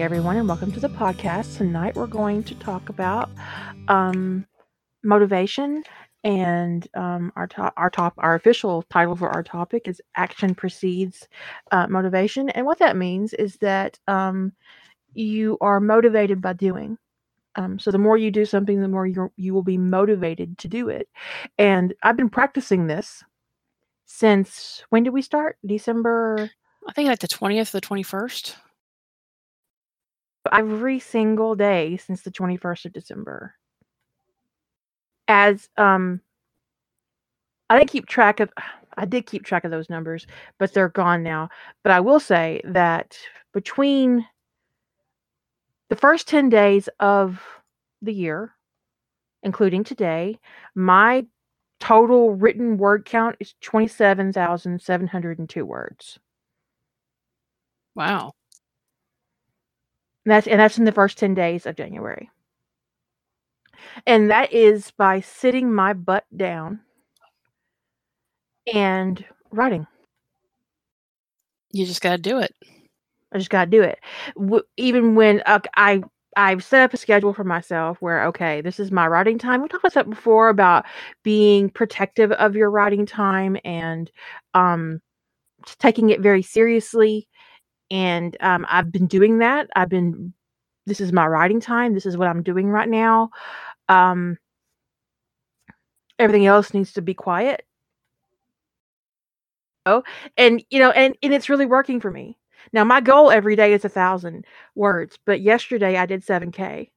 Everyone, and welcome to the podcast. Tonight, we're going to talk about um, motivation, and um, our top, our top, our official title for our topic is "Action Precedes uh, Motivation." And what that means is that um, you are motivated by doing. Um, so the more you do something, the more you you will be motivated to do it. And I've been practicing this since when did we start? December. I think like the twentieth, the twenty first. Every single day since the twenty first of December. As um, I didn't keep track of. I did keep track of those numbers, but they're gone now. But I will say that between the first 10 days of the year, including today, my total written word count is 27,702 words. Wow. And that's and that's in the first 10 days of January. And that is by sitting my butt down and writing. You just got to do it. I just got to do it. W- even when uh, I I've set up a schedule for myself where okay, this is my writing time. We talked about that before about being protective of your writing time and um, taking it very seriously. And um, I've been doing that. I've been. This is my writing time. This is what I'm doing right now. Um, everything else needs to be quiet. Oh, and you know, and and it's really working for me. Now my goal every day is a thousand words, but yesterday I did seven k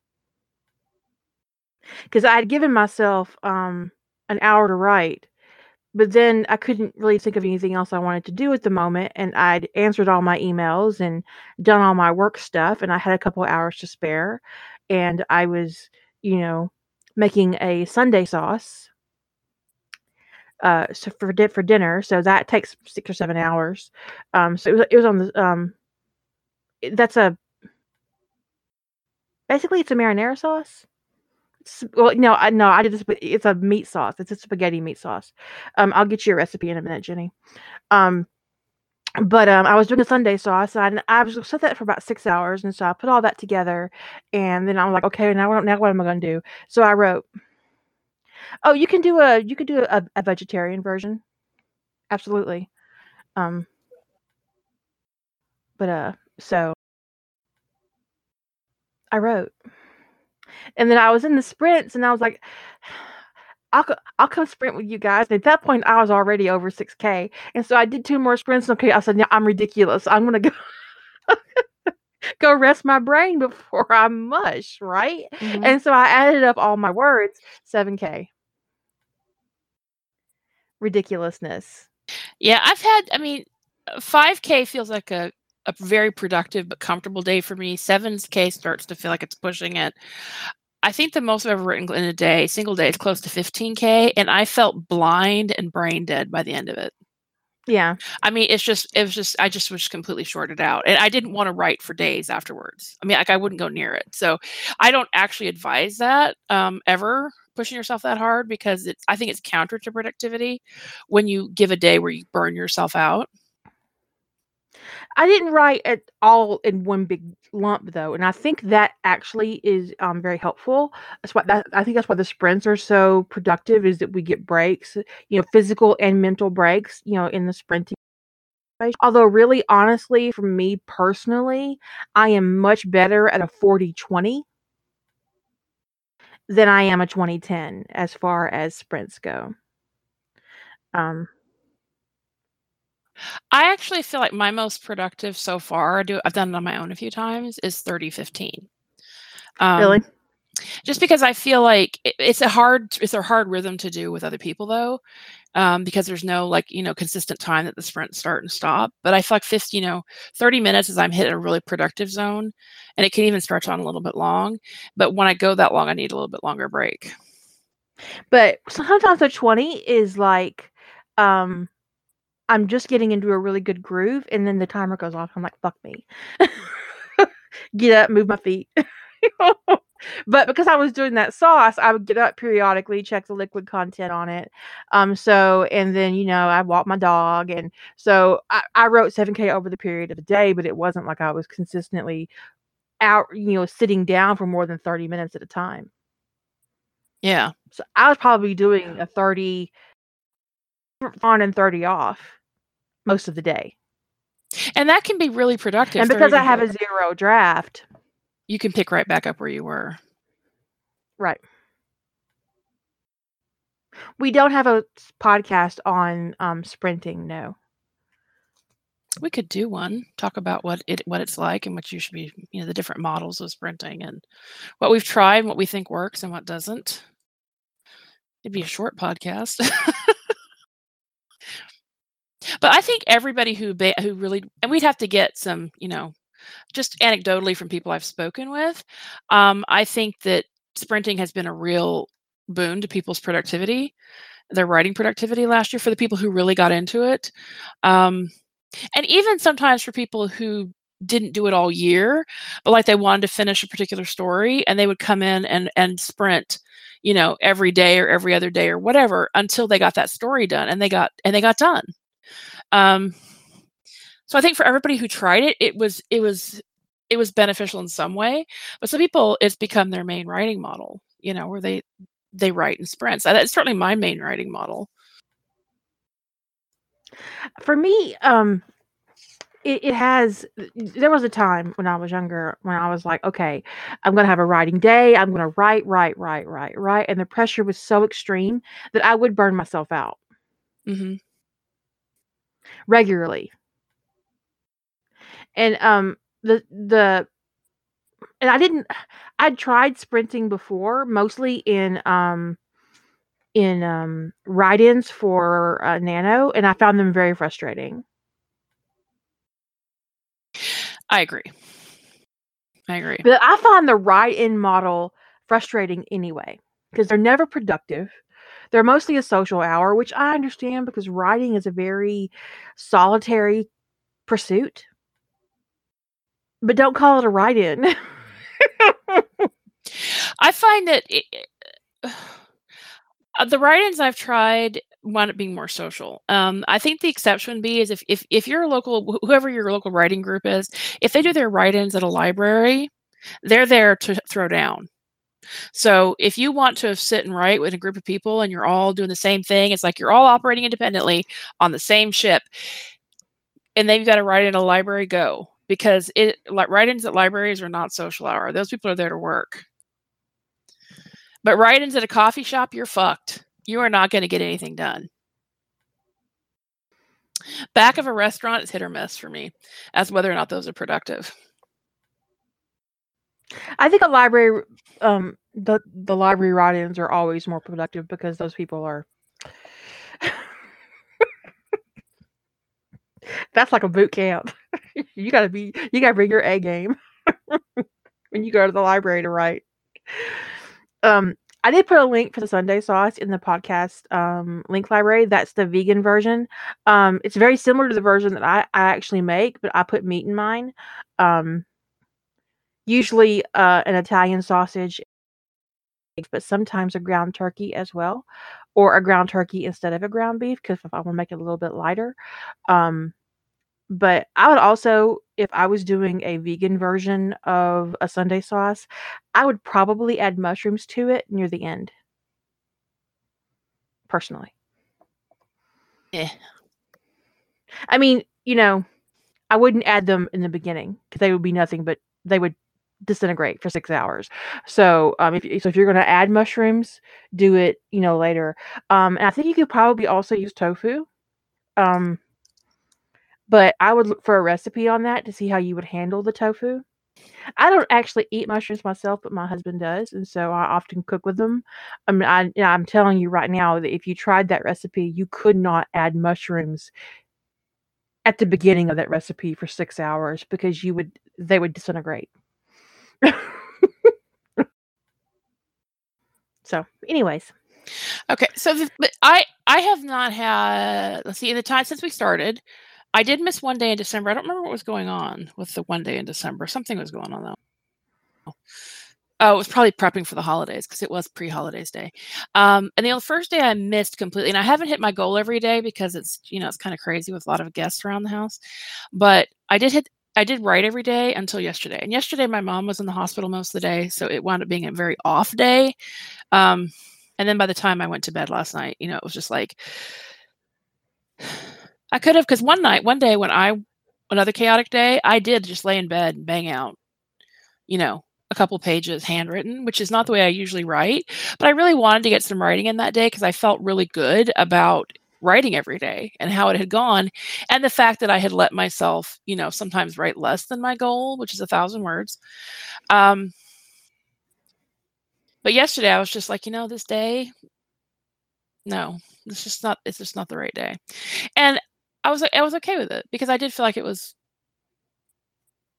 because I had given myself um an hour to write, but then I couldn't really think of anything else I wanted to do at the moment, and I'd answered all my emails and done all my work stuff, and I had a couple hours to spare, and I was, you know, making a Sunday sauce uh so for di- for dinner so that takes six or seven hours um so it was, it was on the um that's a basically it's a marinara sauce well no i no i did this but it's a meat sauce it's a spaghetti meat sauce um i'll get you a recipe in a minute jenny um but um, I was doing a Sunday sauce, and I was set that for about six hours, and so I put all that together, and then I'm like, okay, now what, now what am I going to do? So I wrote, oh, you can do a you could do a, a vegetarian version, absolutely. Um, but uh, so I wrote, and then I was in the sprints, and I was like, I'll I'll come sprint with you guys. And at that point, I was already over six k, and so I did two more sprints. Okay, I said, "No, I'm ridiculous. I'm gonna go." go rest my brain before I mush, right? Mhm. And so I added up all my words, 7k. Ridiculousness. Yeah, I've had. I mean, five k feels like a a very productive but comfortable day for me. Seven k starts to feel like it's pushing it. I think the most I've ever written in a day, single day, is close to fifteen k, and I felt blind and brain dead by the end of it. Yeah. I mean, it's just it was just I just was completely shorted out, and I didn't want to write for days afterwards. I mean, like I wouldn't go near it. So I don't actually advise that um, ever pushing yourself that hard because it's I think it's counter to productivity when you give a day where you burn yourself out. I didn't write it all in one big lump though, and I think that actually is um, very helpful. That's why that, I think that's why the sprints are so productive is that we get breaks, you know, physical and mental breaks, you know, in the sprinting. Although really honestly for me personally, I am much better at a 40-20 than I am a 20-10 as far as sprints go. Um I actually feel like my most productive so far, I do I've done it on my own a few times, is 30 15. Um, really just because I feel like it, it's a hard it's a hard rhythm to do with other people though, um, because there's no like you know consistent time that the sprints start and stop. But I feel like 50, you know, 30 minutes is I'm hitting a really productive zone, and it can even stretch on a little bit long. But when I go that long, I need a little bit longer break. But sometimes a 20 is like, um, I'm just getting into a really good groove, and then the timer goes off. I'm like, fuck me. get up, move my feet. but because I was doing that sauce, I would get up periodically, check the liquid content on it. Um, so and then you know I walk my dog, and so I, I wrote 7k over the period of the day, but it wasn't like I was consistently out, you know, sitting down for more than 30 minutes at a time. Yeah. So I was probably doing a 30 on and 30 off most of the day. And that can be really productive. And because I have a zero draft, you can pick right back up where you were. Right. We don't have a podcast on um, sprinting, no. We could do one, talk about what it what it's like and what you should be, you know, the different models of sprinting and what we've tried, and what we think works and what doesn't. It'd be a short podcast. but I think everybody who ba- who really and we'd have to get some, you know, just anecdotally from people I've spoken with, um, I think that sprinting has been a real boon to people's productivity, their writing productivity last year for the people who really got into it. Um, and even sometimes for people who didn't do it all year, but like they wanted to finish a particular story and they would come in and and sprint, you know, every day or every other day or whatever until they got that story done and they got and they got done. Um so I think for everybody who tried it, it was it was it was beneficial in some way. But some people it's become their main writing model, you know, where they they write in sprints. That's certainly my main writing model. For me, um, it, it has. There was a time when I was younger when I was like, okay, I'm going to have a writing day. I'm going to write, write, write, write, write, and the pressure was so extreme that I would burn myself out hmm regularly. And um, the the and I didn't. I'd tried sprinting before, mostly in um in um write-ins for uh, Nano, and I found them very frustrating. I agree. I agree. But I find the write-in model frustrating anyway because they're never productive. They're mostly a social hour, which I understand because writing is a very solitary pursuit. But don't call it a write-in. I find that it, uh, the write-ins I've tried wound up being more social. Um, I think the exception would be is if if if you're a local whoever your local writing group is, if they do their write-ins at a library, they're there to throw down. So if you want to sit and write with a group of people and you're all doing the same thing, it's like you're all operating independently on the same ship, and then you've got to write in a library. Go because it like write-ins at libraries are not social hour. Those people are there to work. But write-ins at a coffee shop, you're fucked. You are not going to get anything done. Back of a restaurant is hit or miss for me as whether or not those are productive. I think a library, um, the the library write-ins are always more productive because those people are. That's like a boot camp. you gotta be, you gotta bring your A game when you go to the library to write. Um, I did put a link for the Sunday sauce in the podcast um, link library. That's the vegan version. Um, it's very similar to the version that I, I actually make, but I put meat in mine. Um, usually uh, an Italian sausage, but sometimes a ground turkey as well, or a ground turkey instead of a ground beef because if I want to make it a little bit lighter. Um, but I would also, if I was doing a vegan version of a Sunday sauce, I would probably add mushrooms to it near the end. Personally. Yeah. I mean, you know, I wouldn't add them in the beginning because they would be nothing but they would disintegrate for six hours. So, um, if so, if you're going to add mushrooms, do it, you know, later. Um, and I think you could probably also use tofu. Um, but I would look for a recipe on that to see how you would handle the tofu. I don't actually eat mushrooms myself, but my husband does, and so I often cook with them. I mean, I, I'm telling you right now that if you tried that recipe, you could not add mushrooms at the beginning of that recipe for six hours because you would they would disintegrate. so, anyways, Okay, so the, but I I have not had let's see in the time since we started, I did miss one day in December. I don't remember what was going on with the one day in December. Something was going on though. Oh, it was probably prepping for the holidays because it was pre-holidays day. Um, and the first day I missed completely, and I haven't hit my goal every day because it's you know it's kind of crazy with a lot of guests around the house. But I did hit I did write every day until yesterday. And yesterday, my mom was in the hospital most of the day, so it wound up being a very off day. Um, and then by the time I went to bed last night, you know, it was just like I could have because one night, one day when I another chaotic day, I did just lay in bed and bang out, you know, a couple pages handwritten, which is not the way I usually write. But I really wanted to get some writing in that day because I felt really good about writing every day and how it had gone and the fact that i had let myself you know sometimes write less than my goal which is a thousand words um but yesterday i was just like you know this day no it's just not it's just not the right day. And i was i was okay with it because i did feel like it was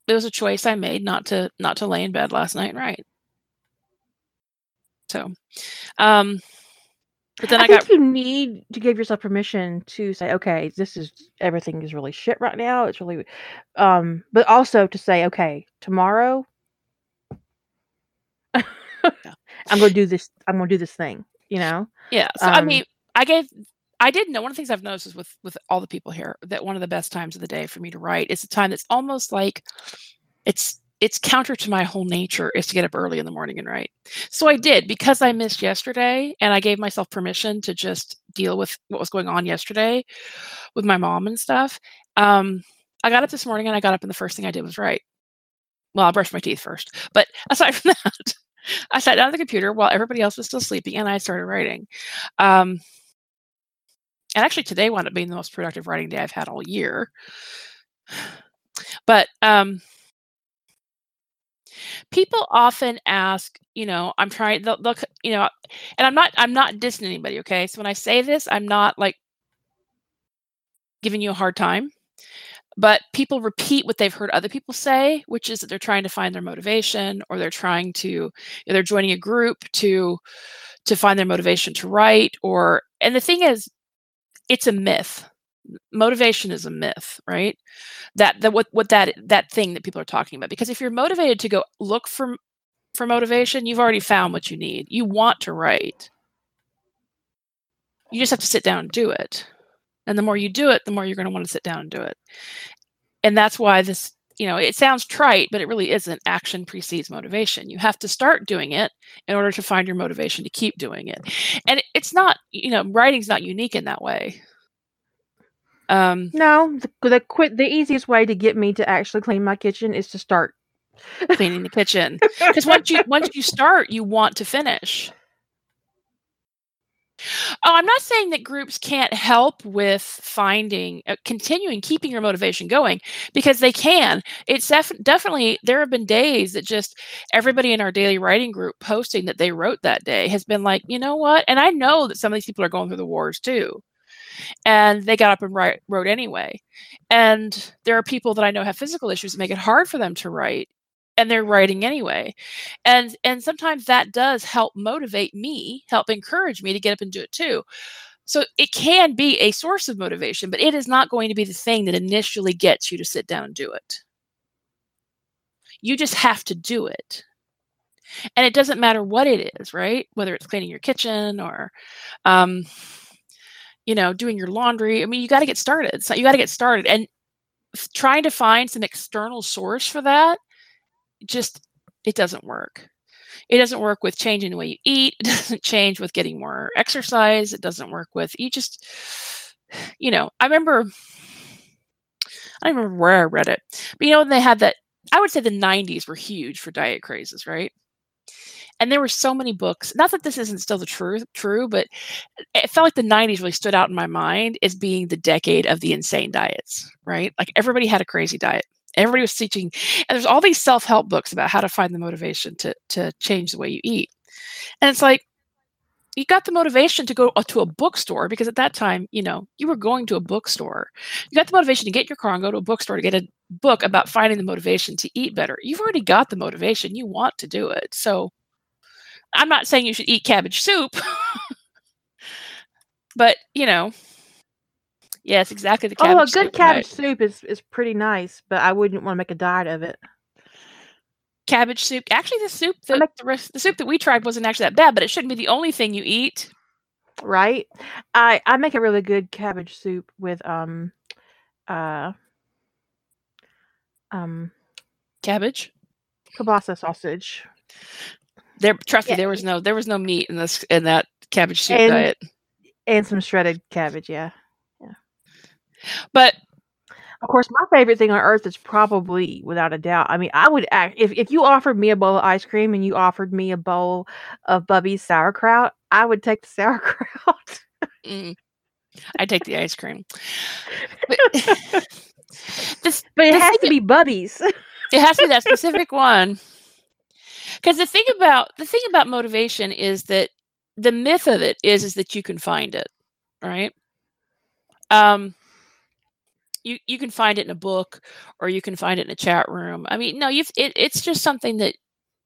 it was a choice i made not to not to lay in bed last night and write. So um but then I, I think got... you need to give yourself permission to say, okay, this is everything is really shit right now. It's really, um, but also to say, okay, tomorrow. I'm going to do this. I'm going to do this thing. You know? Yeah. So um, I mean, I gave. I did know one of the things I've noticed is with with all the people here that one of the best times of the day for me to write is a time that's almost like it's it's counter to my whole nature is to get up early in the morning and write. So I did because I missed yesterday and I gave myself permission to just deal with what was going on yesterday with my mom and stuff. Um, I got up this morning and I got up and the first thing I did was write. Well, I brushed my teeth first, but aside from that, I sat down at the computer while everybody else was still sleeping and I started writing. Um, and actually, today wound up being the most productive writing day I've had all year. But um, people often ask you know i'm trying they'll, you know and i'm not i'm not dissing anybody okay? So when i say this i'm not like giving you a hard time but people repeat what they've heard other people say which is that they're trying to find their motivation or they're trying to you know, they're joining a group to to find their motivation to write or and the thing is it's a myth motivation is a myth right? That that what what that that thing that people are talking about because if you're motivated to go look for for motivation you've already found what you need. You want to write. You just have to sit down and do it. And the more you do it the more you're going to want to sit down and do it. And that's why this you know it sounds trite but it really isn't. Action precedes motivation. You have to start doing it in order to find your motivation to keep doing it. And it's not you know writing's not unique in that way um, no, the, the quit the easiest way to get me to actually clean my kitchen is to start cleaning the kitchen because once you once you start, you want to finish. Oh, I'm not saying that groups can't help with finding, uh, continuing, keeping your motivation going because they can. It's def- definitely, there have been days that just everybody in our daily writing group posting that they wrote that day has been like, you know what? And I know that some of these people are going through the wars too and they got up and write, wrote anyway. And there are people that I know have physical issues that make it hard for them to write and they're writing anyway. And and sometimes that does help motivate me help encourage me to get up and do it too. So it can be a source of motivation but it is not going to be the thing that initially gets you to sit down and do it. You just have to do it. And it doesn't matter what it is right? Whether it's cleaning your kitchen or um, you know, doing your laundry. I mean, you got to get started. So you got to get started. And trying to find some external source for that just it doesn't work. It doesn't work with changing the way you eat. It doesn't change with getting more exercise. It doesn't work with you just you know, I remember I don't remember where I read it. But you know, when they had that I would say the 90s were huge for diet crazes, right? And there were so many books not that this isn't still the truth true but it felt like the 90s really stood out in my mind as being the decade of the insane diets right like everybody had a crazy diet everybody was teaching and there's all these self-help books about how to find the motivation to to change the way you eat and it's like you got the motivation to go uh, to a bookstore because at that time, you know, you were going to a bookstore. You got the motivation to get your car and go to a bookstore to get a book about finding the motivation to eat better. You've already got the motivation. You want to do it. So I'm not saying you should eat cabbage soup, but you know, yes, exactly the cabbage. Oh, a good soup, cabbage soup is is pretty nice, but I wouldn't want to make a diet of it. Cabbage soup. Actually, the soup that make, the, rest, the soup that we tried wasn't actually that bad, but it shouldn't be the only thing you eat. Right. I I make a really good cabbage soup with um uh um, Cabbage. kielbasa sausage There, trust Yeah. me, there was no there was no meat in this in that cabbage soup And- diet. and some shredded cabbage. Yeah. Yeah. But Of course, my favorite thing on earth is probably, without a doubt. I mean, I would act if if you offered me a bowl of ice cream and you offered me a bowl of Bubby's sauerkraut, I would take the sauerkraut. mm, I take the ice cream. But this but it has to be Bubby's. it has to be that specific one. Because the thing about the thing about motivation is that the myth of it is is that you can find it, right? Um, you you can find it in a book or you can find it in a chat room. I mean, no, you've it, it's just something that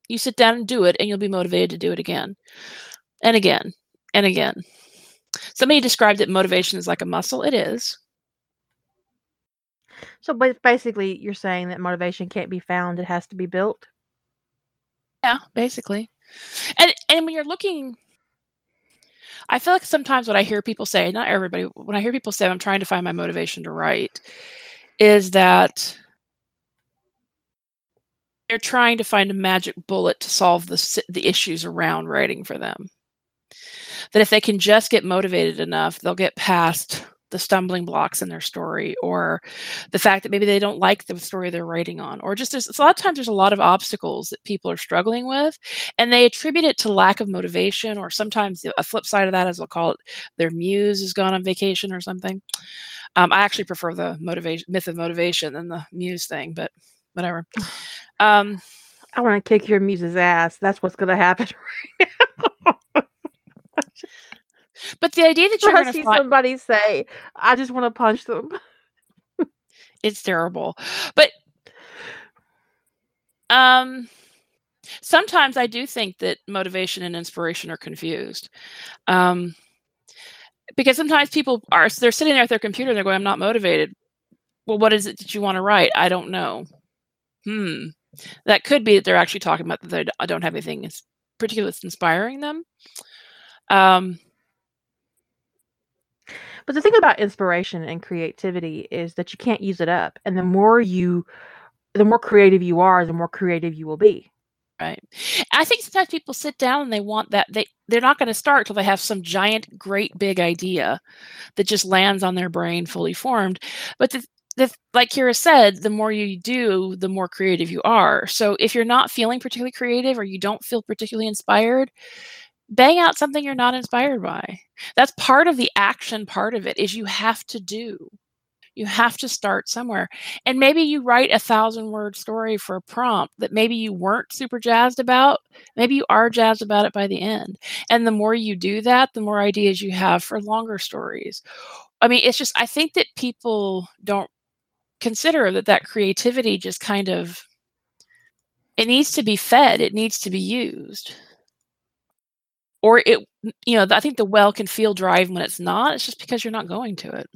you sit down and do it, and you'll be motivated to do it again, and again, and again. Somebody described that motivation is like a muscle. It is. So, but basically, you're saying that motivation can't be found; it has to be built. Yeah, basically. And and when you're looking I feel like sometimes what I hear people say, not everybody, when I hear people say I'm trying to find my motivation to write, is that they're trying to find a magic bullet to solve the the issues around writing for them. That if they can just get motivated enough, they'll get past the stumbling blocks in their story or the fact that maybe they don't like the story they're writing on or just there's a lot of times there's a lot of obstacles that people are struggling with and they attribute it to lack of motivation or sometimes a flip side of that is they'll call it their muse has gone on vacation or something um, i actually prefer the motivation myth of motivation than the muse thing but whatever um, I want to kick your muse's ass. That's what's going to happen. but the idea that you're going to see find somebody say, "I just want to punch them." it's terrible. But um sometimes i do think that motivation and inspiration are confused. Um because sometimes people are they're sitting there at their computer and they're going i'm not motivated. Well what is it that you want to write? I don't know. Hmm. That could be that they're actually talking about that they don't have anything ins- particular that's inspiring them. Um But the thing about inspiration and creativity is that you can't use it up, and the more you, the more creative you are, the more creative you will be. Right. I think sometimes people sit down and they want that they they're not going to start till they have some giant, great, big idea that just lands on their brain fully formed. But the, the like Kira said, the more you do, the more creative you are. So if you're not feeling particularly creative or you don't feel particularly inspired, bang out something you're not inspired by. That's part of the action part of it is you have to do. You have to start somewhere. And maybe you write a thousand word story for a prompt that maybe you weren't super jazzed about. Maybe you are jazzed about it by the end. And the more you do that, the more ideas you have for longer stories. I mean, it's just, I think that people don't consider that that creativity just kind of, it needs to be fed, it needs to be used. Or it, you know, I think the well can feel dry when it's not. It's just because you're not going to it.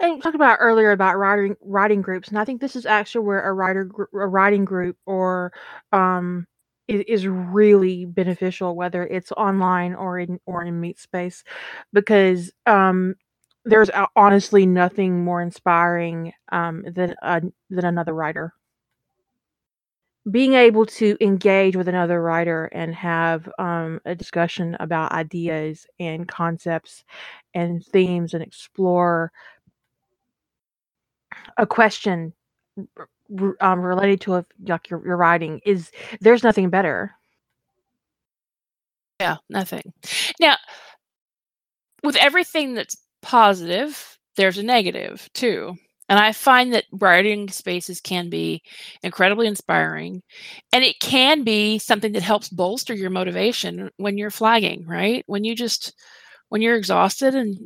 And talked about earlier about writing writing groups, and I think this is actually where a writer a writing group or um is, is really beneficial, whether it's online or in or in meet space, because um there's uh, honestly nothing more inspiring um than a, than another writer. Being able to engage with another writer and have um, a discussion about ideas and concepts and themes and explore a question um, related to a, like your, your writing is there's nothing better. Yeah, nothing. Now, with everything that's positive, there's a negative too. And I find that writing spaces can be incredibly inspiring and it can be something that helps bolster your motivation when you're flagging, right? When you just when you're exhausted and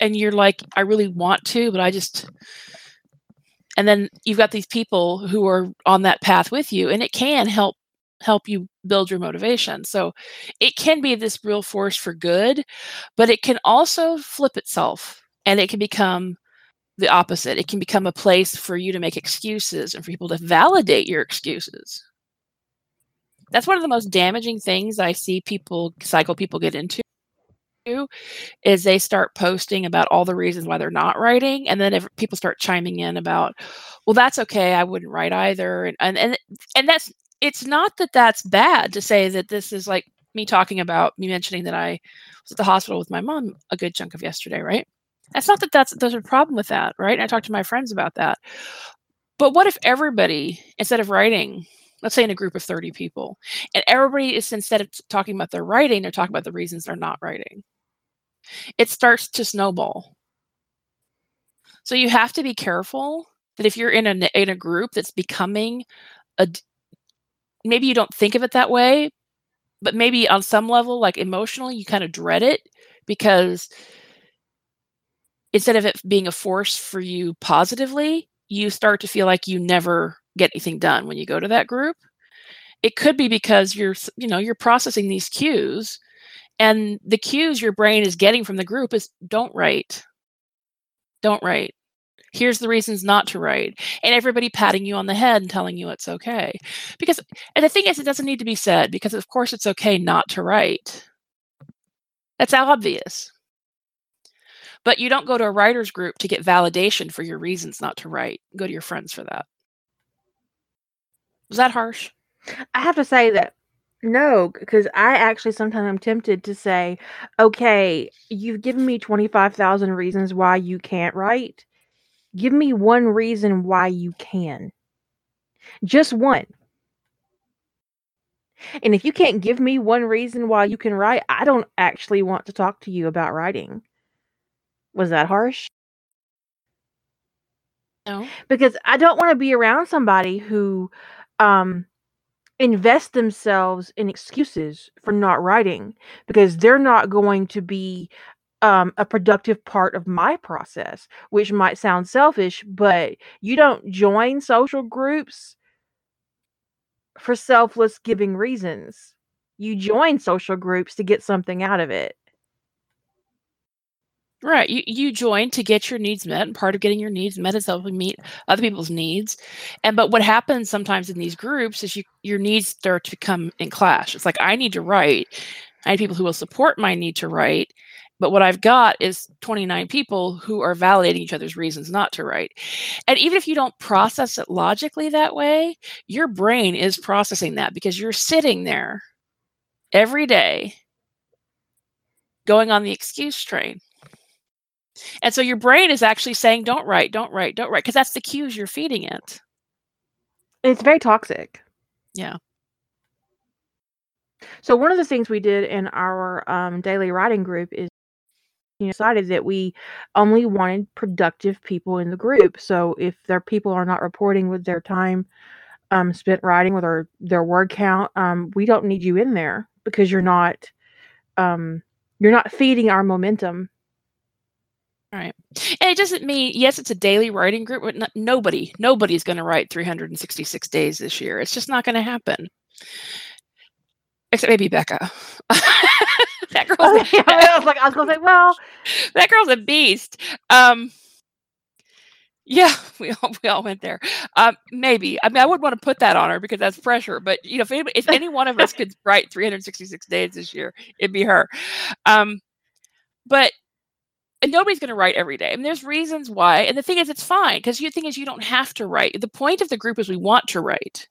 and you're like I really want to, but I just and then you've got these people who are on that path with you and it can help help you build your motivation. So it can be this real force for good, but it can also flip itself and it can become the opposite. It can become a place for you to make excuses and for people to validate your excuses. That's one of the most damaging things I see people cycle people get into is they start posting about all the reasons why they're not writing and then if people start chiming in about well that's okay i wouldn't write either and and and, and that's it's not that that's bad to say that this is like me talking about me mentioning that i was at the hospital with my mom a good chunk of yesterday right it's not that that's there's a problem with that right? And i talked to my friends about that. But what if everybody instead of writing let's say in a group of 30 people and everybody is instead of talking about their writing they're talking about the reasons they're not writing. It starts to snowball. So you have to be careful that if you're in a in a group that's becoming a maybe you don't think of it that way but maybe on some level like emotionally you kind of dread it because instead of it being a force for you positively you start to feel like you never get anything done when you go to that group. It could be because you're you know you're processing these cues and the cues your brain is getting from the group is don't write. Don't write. Here's the reasons not to write. And everybody patting you on the head and telling you it's okay. Because and the thing is it doesn't need to be said because of course it's okay not to write. That's obvious but you don't go to a writers group to get validation for your reasons not to write go to your friends for that was that harsh? I have to say that no, because I actually sometimes I'm tempted to say, okay, you've given me 25,000 reasons why you can't write. Give me one reason why you can. Just one. And if you can't give me one reason why you can write, I don't actually want to talk to you about writing. Was that harsh? No. Because I don't want to be around somebody who um, invest themselves in excuses for not writing because they're not going to be um, a productive part of my process, which might sound selfish, but you don't join social groups for selfless giving reasons. You join social groups to get something out of it. Right. You you join to get your needs met, and part of getting your needs met is helping meet other people's needs. And but what happens sometimes in these groups is you your needs start to come in clash. It's like I need to write. I need people who will support my need to write. But what I've got is 29 people who are validating each other's reasons not to write. And even if you don't process it logically that way, your brain is processing that because you're sitting there every day going on the excuse train and so your brain is actually saying, don't write, don't write, don't write, because that's the cues you're feeding it. It's very toxic. Yeah. So one of the things we did in our um, daily writing group is you know, decided that we only wanted productive people in the group. So if their people are not reporting with their time um, spent writing with their their word count, um, we don't need you in there because you're not um, you're not feeding our momentum Right. And it doesn't mean, yes, it's a daily writing group, but nobody, nobody's going to write 366 days this year. It's just not going to happen. Except maybe Becca. that girl's oh, yeah, I was like, I was going to say, well, that girl's a beast. Um, yeah, we all we all went there. Um, maybe. I mean, I would want to put that on her because that's pressure. But you know, if anybody, if any one of us could write 366 days this year, it'd be her. Um, but and nobody's going to write every day. And there's reasons why. And the thing is, it's fine because the thing is, you don't have to write. The point of the group is we want to write.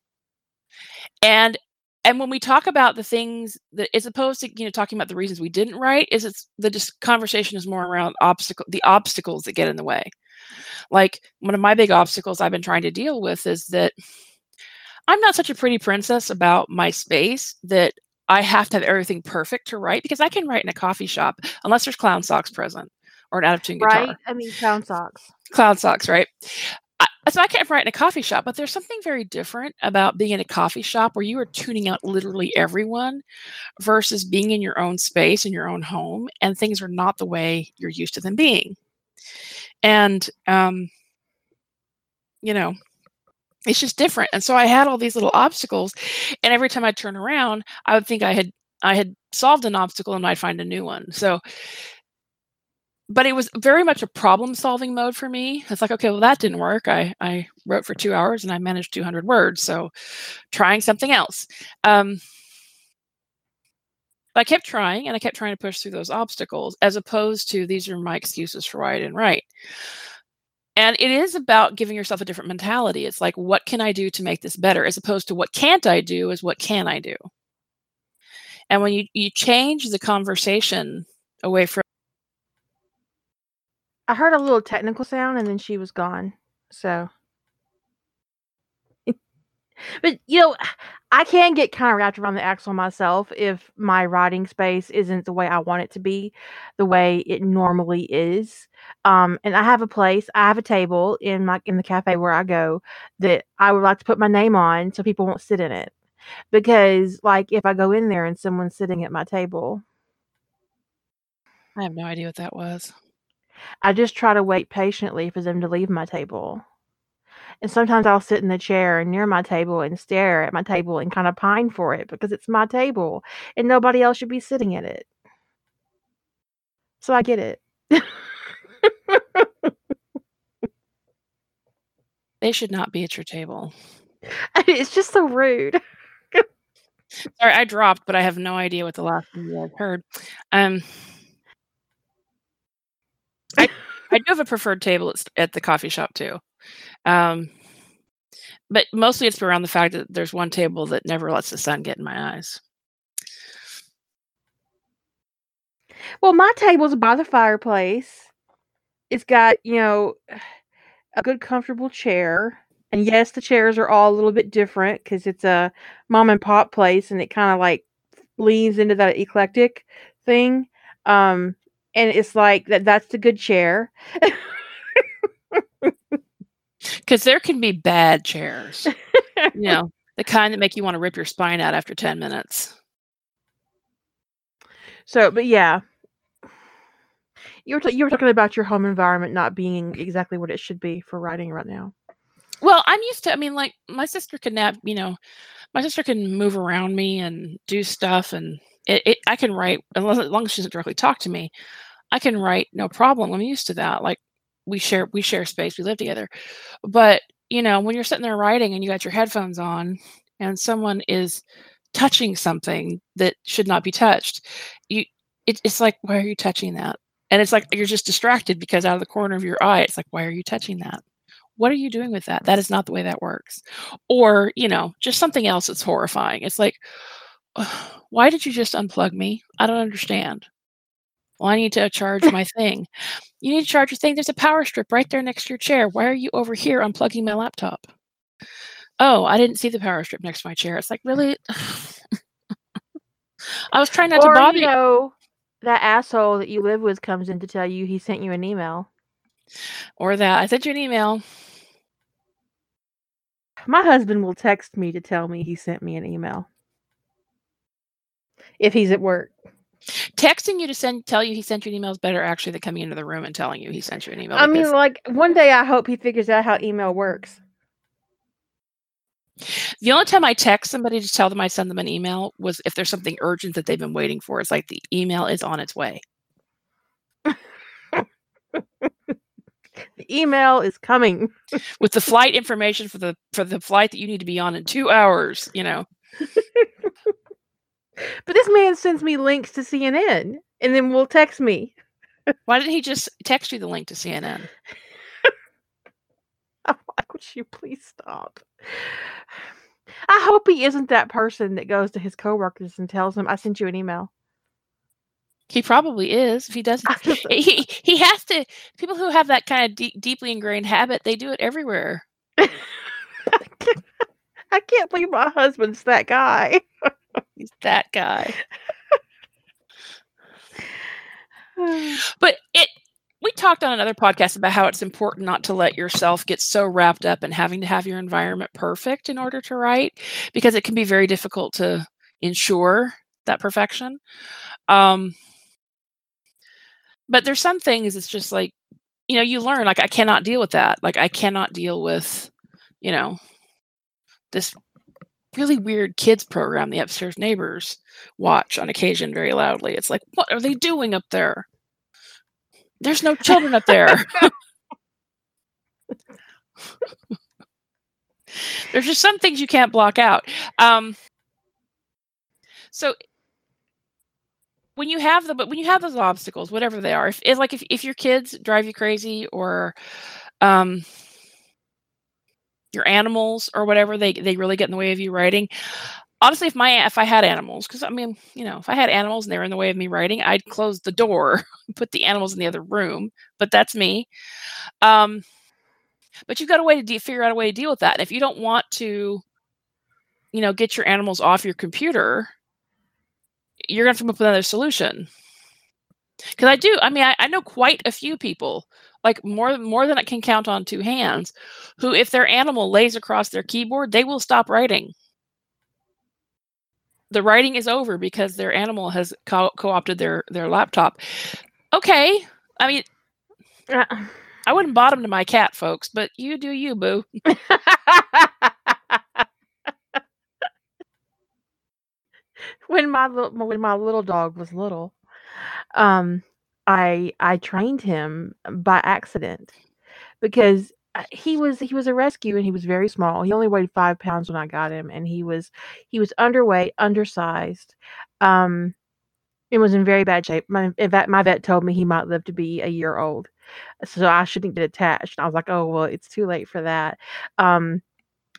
And and when we talk about the things that as opposed to you know talking about the reasons we didn't write is it's the conversation is more around obstacle the obstacles that get in the way like one of my big obstacles i've been trying to deal with is that i'm not such a pretty princess about my space that i have to have everything perfect to write because i can write in a coffee shop unless there's clown socks present or an out of tune guitar. Right? I mean, clown socks. Clown socks, right? I, so I can't write in a coffee shop, but there's something very different about being in a coffee shop where you are tuning out literally everyone versus being in your own space in your own home and things are not the way you're used to them being. And, um, you know, it's just different. And so I had all these little obstacles, and every time I turn around, I would think I had I had solved an obstacle and I'd find a new one. So but it was very much a problem solving mode for me. It's like, okay, well, that didn't work. I, I wrote for two hours and I managed 200 words. So trying something else. Um, I kept trying and I kept trying to push through those obstacles as opposed to these are my excuses for why I didn't write. And it is about giving yourself a different mentality. It's like, what can I do to make this better? As opposed to what can't I do, is what can I do? And when you, you change the conversation away from I heard a little technical sound and then she was gone. So but you know, I can get kind of wrapped around the axle myself if my writing space isn't the way I want it to be, the way it normally is. Um, and I have a place, I have a table in my in the cafe where I go that I would like to put my name on so people won't sit in it. Because like if I go in there and someone's sitting at my table, I have no idea what that was. I just try to wait patiently for them to leave my table. And sometimes I'll sit in the chair near my table and stare at my table and kind of pine for it because it's my table and nobody else should be sitting at it. So I get it. They should not be at your table. it's just so rude. Sorry, I dropped, but I have no idea what the last thing guys heard. Um, I, I do have a preferred table at, at the coffee shop too. Um, but mostly it's around the fact that there's one table that never lets the sun get in my eyes. Well, my table's by the fireplace. It's got, you know, a good comfortable chair. And yes, the chairs are all a little bit different because it's a mom and pop place and it kind of like leans into that eclectic thing. Um, and it's like that that's the good chair. Because there can be bad chairs, you know, the kind that make you want to rip your spine out after 10 minutes. So, but yeah, you were t- you were talking about your home environment not being exactly what it should be for writing right now. Well, I'm used to. I mean, like my sister can nap. You know, my sister can move around me and do stuff, and it, it I can write as long as she doesn't directly talk to me. I can write no problem. I'm used to that. Like we share we share space. We live together, but you know, when you're sitting there writing and you got your headphones on, and someone is touching something that should not be touched, you it, it's like, why are you touching that? And it's like you're just distracted because out of the corner of your eye, it's like, why are you touching that? What are you doing with that? That is not the way that works. Or, you know, just something else that's horrifying. It's like, why did you just unplug me? I don't understand. Well, I need to charge my thing. You need to charge your thing. There's a power strip right there next to your chair. Why are you over here unplugging my laptop? Oh, I didn't see the power strip next to my chair. It's like, really? I was trying not or, to bother you. Know, that asshole that you live with comes in to tell you he sent you an email. Or that I sent you an email. My husband will text me to tell me he sent me an email. If he's at work. Texting you to send tell you he sent you an email is better actually than coming into the room and telling you he sent you an email. I mean, like one day I hope he figures out how email works. The only time I text somebody to tell them I send them an email was if there's something urgent that they've been waiting for. It's like the email is on its way. the email is coming with the flight information for the for the flight that you need to be on in 2 hours, you know. but this man sends me links to CNN and then will text me. Why didn't he just text you the link to CNN? Why would you please stop? I hope he isn't that person that goes to his coworkers and tells them, "I sent you an email." He probably is. If he doesn't, he he has to. People who have that kind of deep, deeply ingrained habit, they do it everywhere. I can't believe my husband's that guy. He's that guy. but it we talked on another podcast about how it's important not to let yourself get so wrapped up in having to have your environment perfect in order to write because it can be very difficult to ensure that perfection um, but there's some things it's just like you know you learn like i cannot deal with that like i cannot deal with you know this really weird kids program the upstairs neighbors watch on occasion very loudly it's like what are they doing up there there's no children up there. There's just some things you can't block out. Um, so when you have the but when you have those obstacles, whatever they are, if it's like if, if your kids drive you crazy or um your animals or whatever, they they really get in the way of you writing. Honestly, if my if I had animals, because I mean, you know, if I had animals and they were in the way of me writing, I'd close the door, put the animals in the other room. But that's me. Um, but you've got a way to de- figure out a way to deal with that. And if you don't want to, you know, get your animals off your computer, you're gonna have to come up with another solution. Because I do, I mean, I, I know quite a few people, like more more than I can count on two hands, who if their animal lays across their keyboard, they will stop writing. The writing is over because their animal has co- co-opted their their laptop. Okay, I mean, Uh, I wouldn't bottom to my cat, folks, but you do you, boo. when my little when my little dog was little, um, I I trained him by accident because uh, he was he was a rescue and he was very small. He only weighed five pounds when I got him, and he was he was underweight, undersized. Um, it was in very bad shape. My in fact, my vet told me he might live to be a year old, so I shouldn't get attached. I was like, oh well, it's too late for that. Um,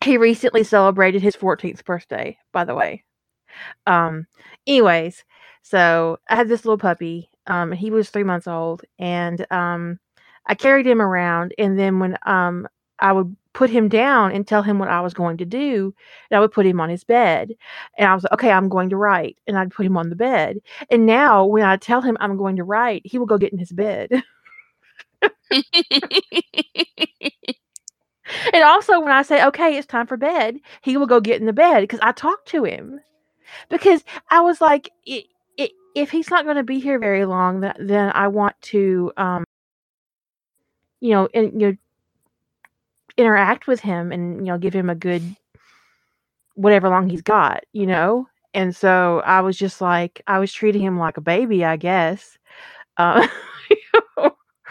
he recently celebrated his 14th birthday, by the way. Um, anyways, so I had this little puppy. Um, he was three months old, and um, I carried him around. And then when um, I would put him down and tell him what I was going to do, and I would put him on his bed. And I was like, okay, I'm going to write, and I'd put him on the bed. And now when I tell him I'm going to write, he will go get in his bed. And also, when I say, okay, it's time for bed, he will go get in the bed because I talked to him. Because I was like, i i if he's not going to be here very long, th- then I want to, um, you know, you know, interact with him and you know give him a good whatever long he's got, you know. And so I was just like, I was treating him like a baby, I guess. Uh,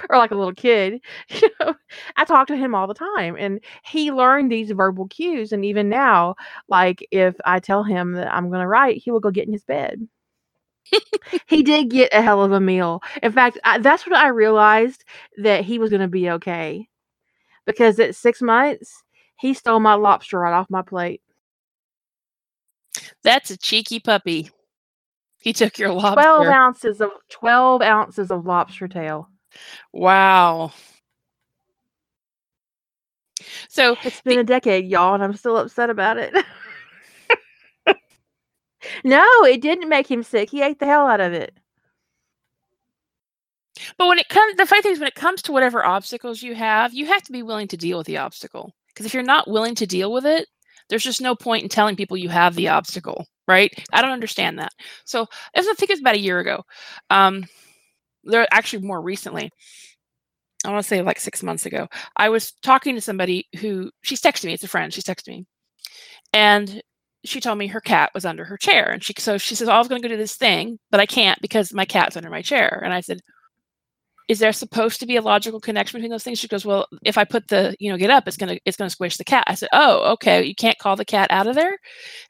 or like a little kid. I talk to him all the time and he learned these verbal cues. And even now, like if I tell him that I'm going to write, he will go get in his bed. He did get a hell of a meal. In fact, I, that's when I realized that he was going to be okay. Because at six months, he stole my lobster right off my plate. That's a cheeky puppy. He took your lobster. 12 ounces of 12 ounces of lobster tail. Wow. So It's been a decade, y'all, and I'm still upset about it. no, it didn't make him sick. He ate the hell out of it. But when it comes, the funny thing is, when it comes to whatever obstacles you have, you have to be willing to deal with the obstacle. Because if you're not willing to deal with it, there's just no point in telling people you have the obstacle, right? I don't understand that. So I think it was about a year ago. Um, there actually more recently. I want to say like six months ago. I was talking to somebody who she's texting me. It's a friend. She's texting me, and she told me her cat was under her chair, and she so she says, oh, "I was going to go do this thing, but I can't because my cat's under my chair." And I said, is there supposed to be a logical connection between those things? She goes well if i put the you know get up it's gonna it's gonna squish the cat. I said oh okay you can't call the cat out of there?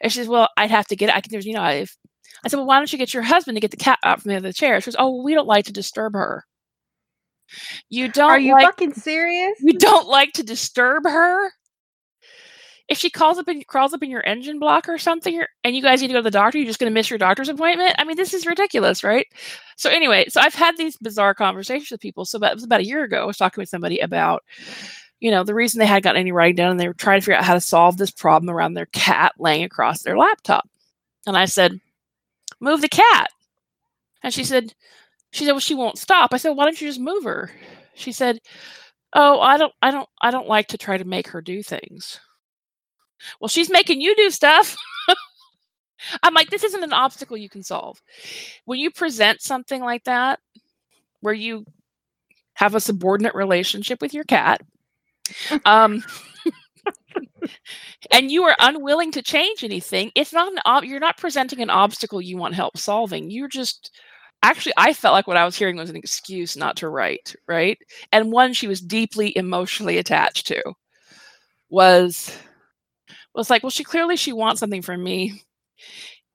And she says well i'd have to get it i can there's you know if i said well why don't you get your husband to get the cat out from the other chair? She goes oh we don't like to disturb her. You don't Are you like, fucking serious? you don't like to disturb her if she calls up and crawls up in your engine block or something and you guys need to go to the doctor you're just going to miss your doctor's appointment? I mean this is ridiculous right? So anyway so i've had these bizarre conversations with people. So about, it was about a year ago i was talking with somebody about you know the reason they hadn't gotten any writing done and they were trying to figure out how to solve this problem around their cat laying across their laptop. And i said move the cat. And she said she said well she won't stop. I said why don't you just move her? She said oh i don't i don't i don't like to try to make her do things well she's making you do stuff. I'm like this isn't an obstacle you can solve. When you present something like that where you have a subordinate relationship with your cat um and you are unwilling to change anything it's not an ob- you're not presenting an obstacle you want help solving. You're just actually i felt like what i was hearing was an excuse not to write right? And one she was deeply emotionally attached to was was like well she clearly she wants something from me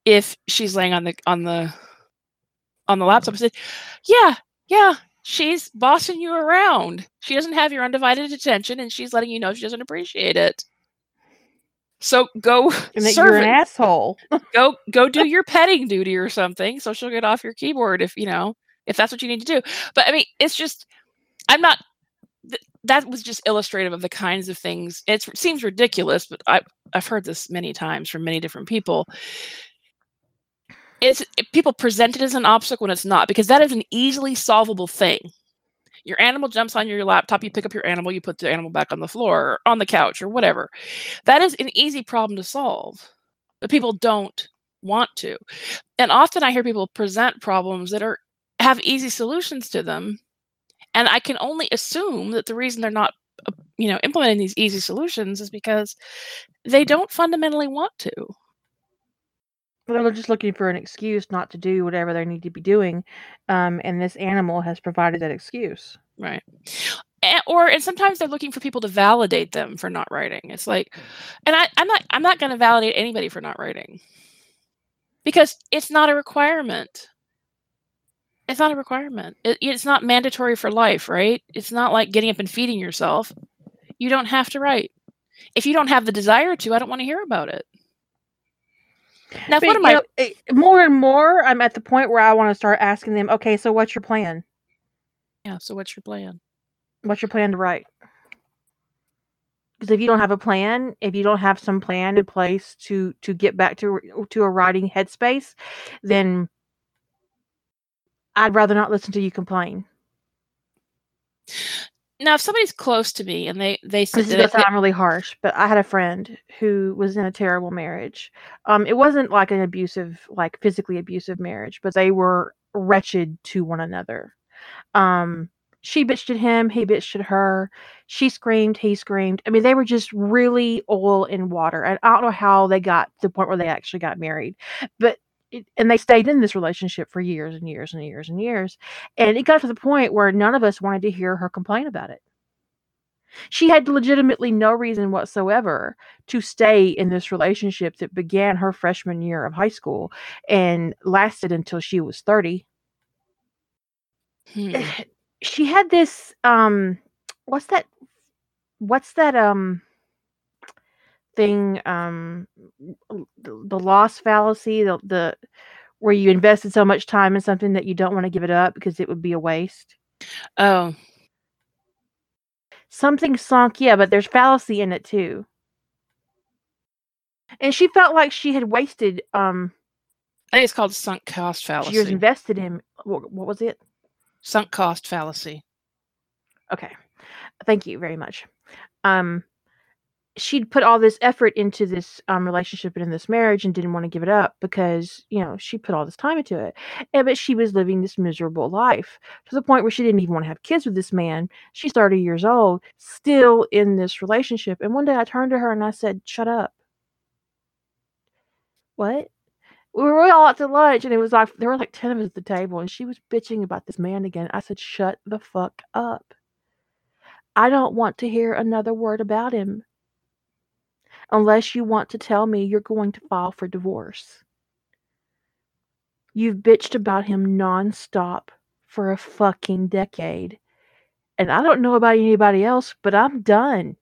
if she's laying on the on the on the laptop. I said, "Yeah, yeah, she's bossing you around. She doesn't have your undivided attention, and she's letting you know she doesn't appreciate it." So go And that serve you're an it. asshole. Go go do your petting duty or something, so she'll get off your keyboard if you know if that's what you need to do. But I mean, it's just I'm not. Th- that was just illustrative of the kinds of things. It seems ridiculous, but I I've heard this many times from many different people. It's it- people present it as an obstacle when it's not, because that is an easily solvable thing. Your animal jumps on your laptop, you pick up your animal, you put the animal back on the floor or on the couch or whatever. That is an easy problem to solve, but people don't want to. And often I hear people present problems that are have easy solutions to them, and I can only assume that the reason they're not, uh, you know, implementing these easy solutions is because they don't fundamentally want to. Well, they're just looking for an excuse not to do whatever they need to be doing, um, and this animal has provided that excuse. Right. And, or and sometimes they're looking for people to validate them for not writing. It's like, and I, I'm not I'm not going to validate anybody for not writing because it's not a requirement. It's not a requirement. It, it's not mandatory for life, right? It's not like getting up and feeding yourself. You don't have to write. If you don't have the desire to, I don't want to hear about it. Now, But, of you my know, more and more, I'm at the point where I want to start asking them, okay, so what's your plan? yeah. So what's your plan? What's your plan to write? Because if you don't have a plan, if you don't have some plan in place to to get back to to a writing headspace, then I'd rather not listen to you complain. Now, if somebody's close to me and they they say This is gonna sound really harsh, but I had a friend who was in a terrible marriage. Um, it wasn't like an abusive, like physically abusive marriage, but they were wretched to one another. Um, she bitched at him, he bitched at her. She screamed, he screamed. I mean, they were just really oil and water. And I don't know how they got to the point where they actually got married, but it, and they stayed in this relationship for years and years and years and years. And it got to the point where none of us wanted to hear her complain about it. She had legitimately no reason whatsoever to stay in this relationship that began her freshman year of high school and lasted until she was 30. Hmm. She had this um what's that what's that um thing um the, loss fallacy the the where you invested so much time in something that you don't want to give it up because it would be a waste. Oh, Something sunk, yeah, but there's fallacy in it too. And she felt like she had wasted um I think it's called sunk cost fallacy. she was invested in what, what was it? sunk cost fallacy. Okay. Thank you very much. Um she'd put all this effort into this um relationship and in this marriage and didn't want to give it up because, you know, she put all this time into it. And but she was living this miserable life to the point where she didn't even want to have kids with this man. She's 30 years old, still in this relationship. And one day I turned to her and I said, "Shut up." What? We were all out to lunch and it was like there were like 10 of us at the table and she was bitching about this man again. I said, "Shut the fuck up." I don't want to hear another word about him unless you want to tell me you're going to file for divorce. You've bitched about him nonstop for a fucking decade. And I don't know about anybody else, but I'm done.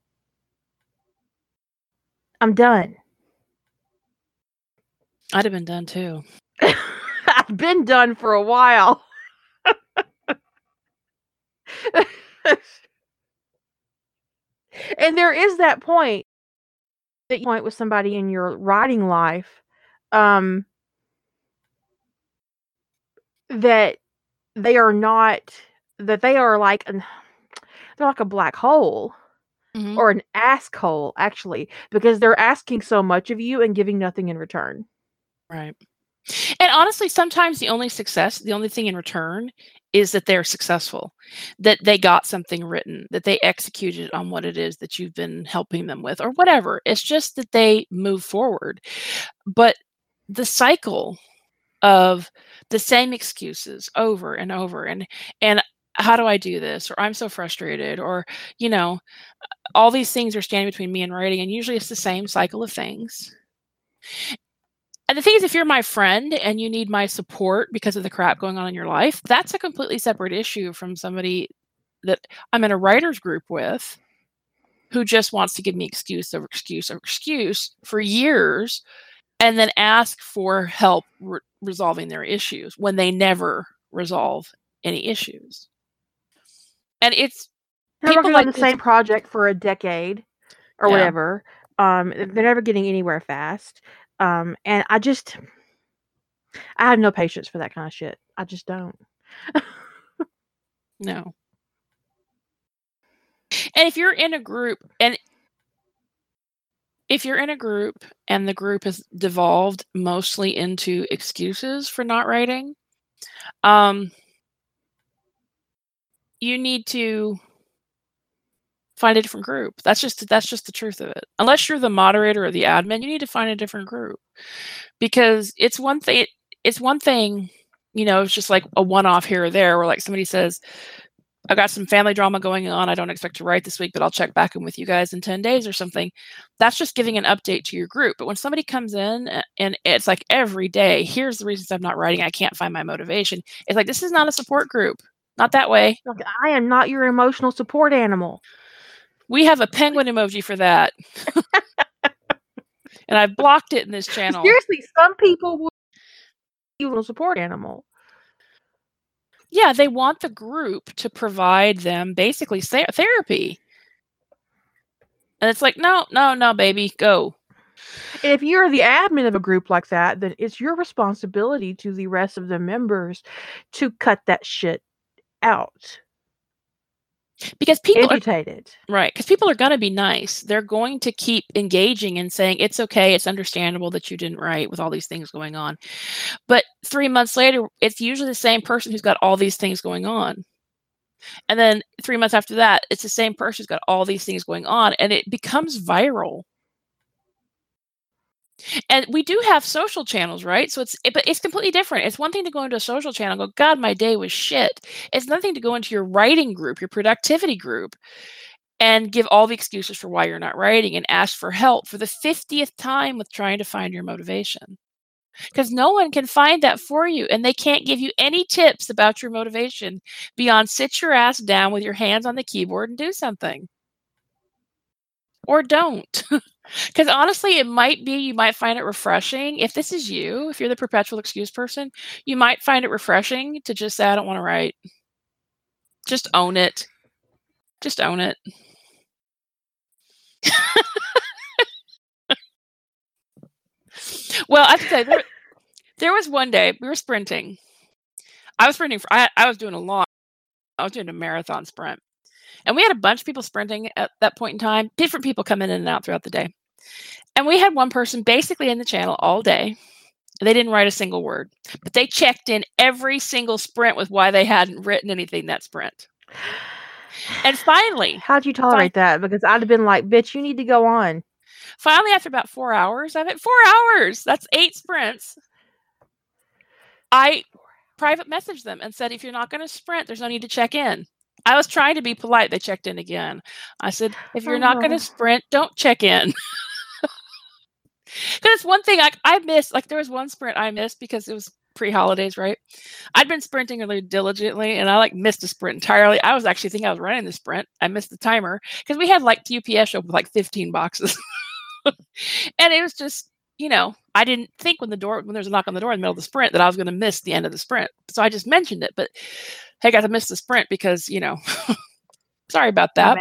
I'm done. I'd have been done too. I've been done for a while. and there is that point that you point with somebody in your writing life um that they are not that they are like an they're like a black hole Mhm. or an ask hole actually because they're asking so much of you and giving nothing in return Right. And honestly, sometimes the only success, the only thing in return is that they're successful, that they got something written, that they executed on what it is that you've been helping them with, or whatever. It's just that they move forward. But the cycle of the same excuses over and over and and how do I do this? Or I'm so frustrated, or you know, all these things are standing between me and writing, and usually it's the same cycle of things. And the thing is, if you're my friend and you need my support because of the crap going on in your life, that's a completely separate issue from somebody that I'm in a writer's group with who just wants to give me excuse over excuse over excuse for years and then ask for help re- resolving their issues when they never resolve any issues. And it's They're people working like on the same project for a decade or Yeah. whatever. Um, they're never getting anywhere fast. Um, and I just, I have no patience for that kind of shit. I just don't. No. And if you're in a group and if you're in a group and the group has devolved mostly into excuses for not writing, um, you need to find a different group. That's just that's just the truth of it. Unless you're the moderator or the admin, you need to find a different group because it's one thing. It's one thing, you know. It's just like a one-off here or there, where like somebody says, "I got some family drama going on. I don't expect to write this week, but I'll check back in with you guys in ten days or something." That's just giving an update to your group. But when somebody comes in eh, and it's like every day, here's the reasons I'm not writing. I can't find my motivation. It's like this is not a support group. Not that way. I am not your emotional support animal. We have a penguin emoji for that. and I've blocked it in this channel. Seriously, some people will you a support animal. Yeah, they want the group to provide them basically ther- therapy. And it's like, no, no, no, baby, go. And if you're the admin of a group like that, then it's your responsibility to the rest of the members to cut that shit out, Because people are right, because people are going to be nice. They're going to keep engaging and saying it's okay, it's understandable that you didn't write with all these things going on. But 3 months later, it's usually the same person who's got all these things going on. And then 3 months after that, it's the same person who's got all these things going on and it becomes viral. And we do have social channels right? So it's it, but it's completely different. It's one thing to go into a social channel go god my day was shit. It's nothing to go into your writing group your productivity group and give all the excuses for why you're not writing and ask for help for the 50th time with trying to find your motivation. Because no one can find that for you and they can't give you any tips about your motivation beyond sit your ass down with your hands on the keyboard and do something. Or don't because honestly it might be you might find it refreshing if this is you if you're the perpetual excuse person you might find it refreshing to just say i don't want to write. Just own it. Just own it. Well i have to say there, there was one day we were sprinting. I was sprinting for I, I was doing a long i was doing a marathon sprint and we had a bunch of people sprinting at that point in time. Different people come in and out throughout the day. And we had one person basically in the channel all day. They didn't write a single word, but they checked in every single sprint with why they hadn't written anything that sprint. And finally, How'd you tolerate that? Because I'd have been like, bitch, you need to go on. finally, after about four hours of it, four hours, that's eight sprints, I private messaged them and said, if you're not going to sprint, there's no need to check in. I was trying to be polite. They checked in again. I said, if you're not going Oh. to sprint, don't check in. Because one thing I, I missed. Like there was one sprint I missed because it was pre-holidays, right? I'd been sprinting really diligently, and I like missed a sprint entirely. I was actually thinking I was running the sprint. I missed the timer because we had like UPS show up with like 15 boxes, and it was just you know I didn't think when the door when there was a knock on the door in the middle of the sprint that I was going to miss the end of the sprint. So I just mentioned it, but hey, guys, I missed the sprint because you know. sorry about that.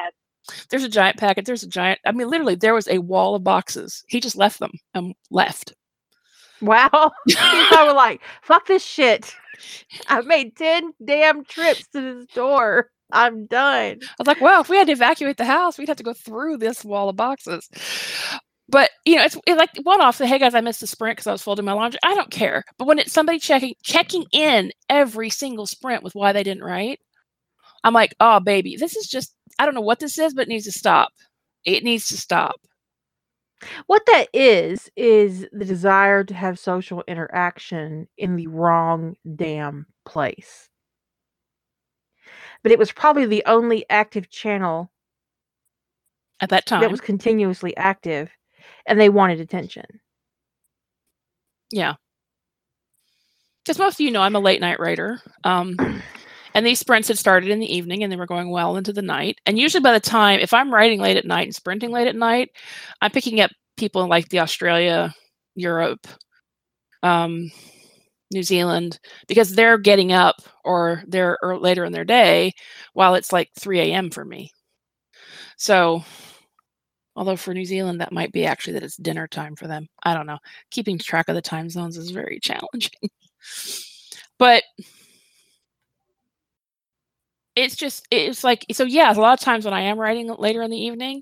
There's a giant packet. There's a giant. I mean, literally, there was a wall of boxes. He just left them and left. Wow. I was like, fuck this shit. I made 10 damn trips to this door. I'm done. I was like, well, if we had to evacuate the house, we'd have to go through this wall of boxes. But you know, it's, it's like one off. Say, hey guys, I missed the sprint because I was folding my laundry. I don't care. But when it's somebody checking checking in every single sprint with why they didn't write, I'm like, oh baby, this is just I don't know what this is, but it needs to stop. It needs to stop. What that is, is the desire to have social interaction in the wrong damn place. But it was probably the only active channel At that time, that was continuously active, and they wanted attention. Yeah. Because most of you know I'm a late night writer. Um, and these sprints had started in the evening and they were going well into the night. And usually by the time, if I'm writing late at night and sprinting late at night, I'm picking up people in like the Australia, Europe, um, New Zealand, because they're getting up or they're or later in their day while it's like 3 a.m. for me. So, although for New Zealand, that might be actually that it's dinner time for them. I don't know. Keeping track of the time zones is very challenging. but it's just it's like so yeah a lot of times when i am writing later in the evening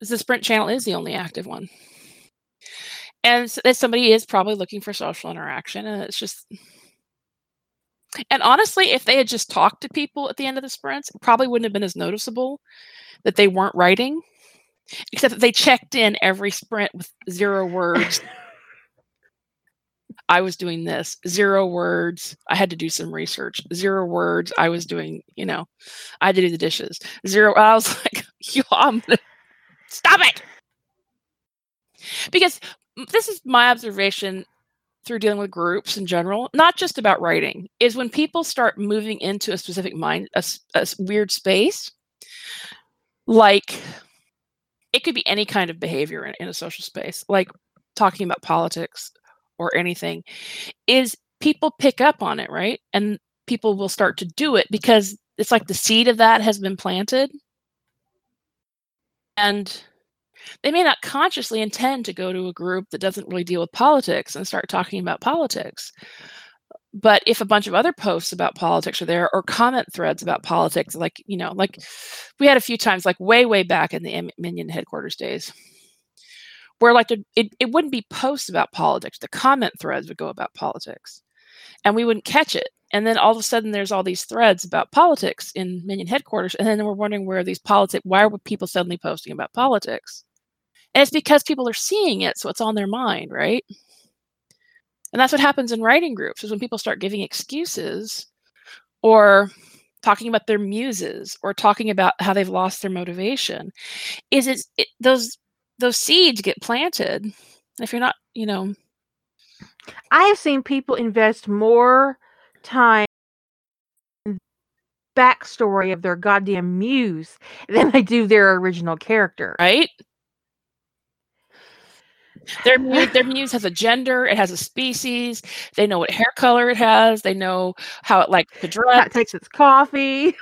the sprint channel is the only active one and so somebody is probably looking for social interaction and it's just and honestly if they had just talked to people at the end of the sprints it probably wouldn't have been as noticeable that they weren't writing except that they checked in every sprint with zero words I was doing this, zero words. I had to do some research, zero words. I was doing, you know, I had to do the dishes, zero. I was like, yo, I'm gonna stop it. Because this is my observation through dealing with groups in general, not just about writing, is when people start moving into a specific mind, a, a weird space, like it could be any kind of behavior in, in a social space, like talking about politics, or anything is people pick up on it, right? And people will start to do it because it's like the seed of that has been planted. And they may not consciously intend to go to a group that doesn't really deal with politics and start talking about politics. But if a bunch of other posts about politics are there or comment threads about politics, like, you know, like we had a few times, like way, way back in the Minion headquarters days, where like it, it wouldn't be posts about politics the comment threads would go about politics and we wouldn't catch it and then all of a sudden there's all these threads about politics in minion headquarters and then we're wondering where these politics why are people suddenly posting about politics? And it's because people are seeing it so it's on their mind right and that's what happens in writing groups is when people start giving excuses or talking about their muses or talking about how they've lost their motivation is it, it those those seeds get planted. If you're not, you know, I have seen people invest more time in the backstory of their goddamn muse than they do their original character. Right? Their muse, their muse has a gender, it has a species, they know what hair color it has, they know how it likes to dress. How it takes its coffee.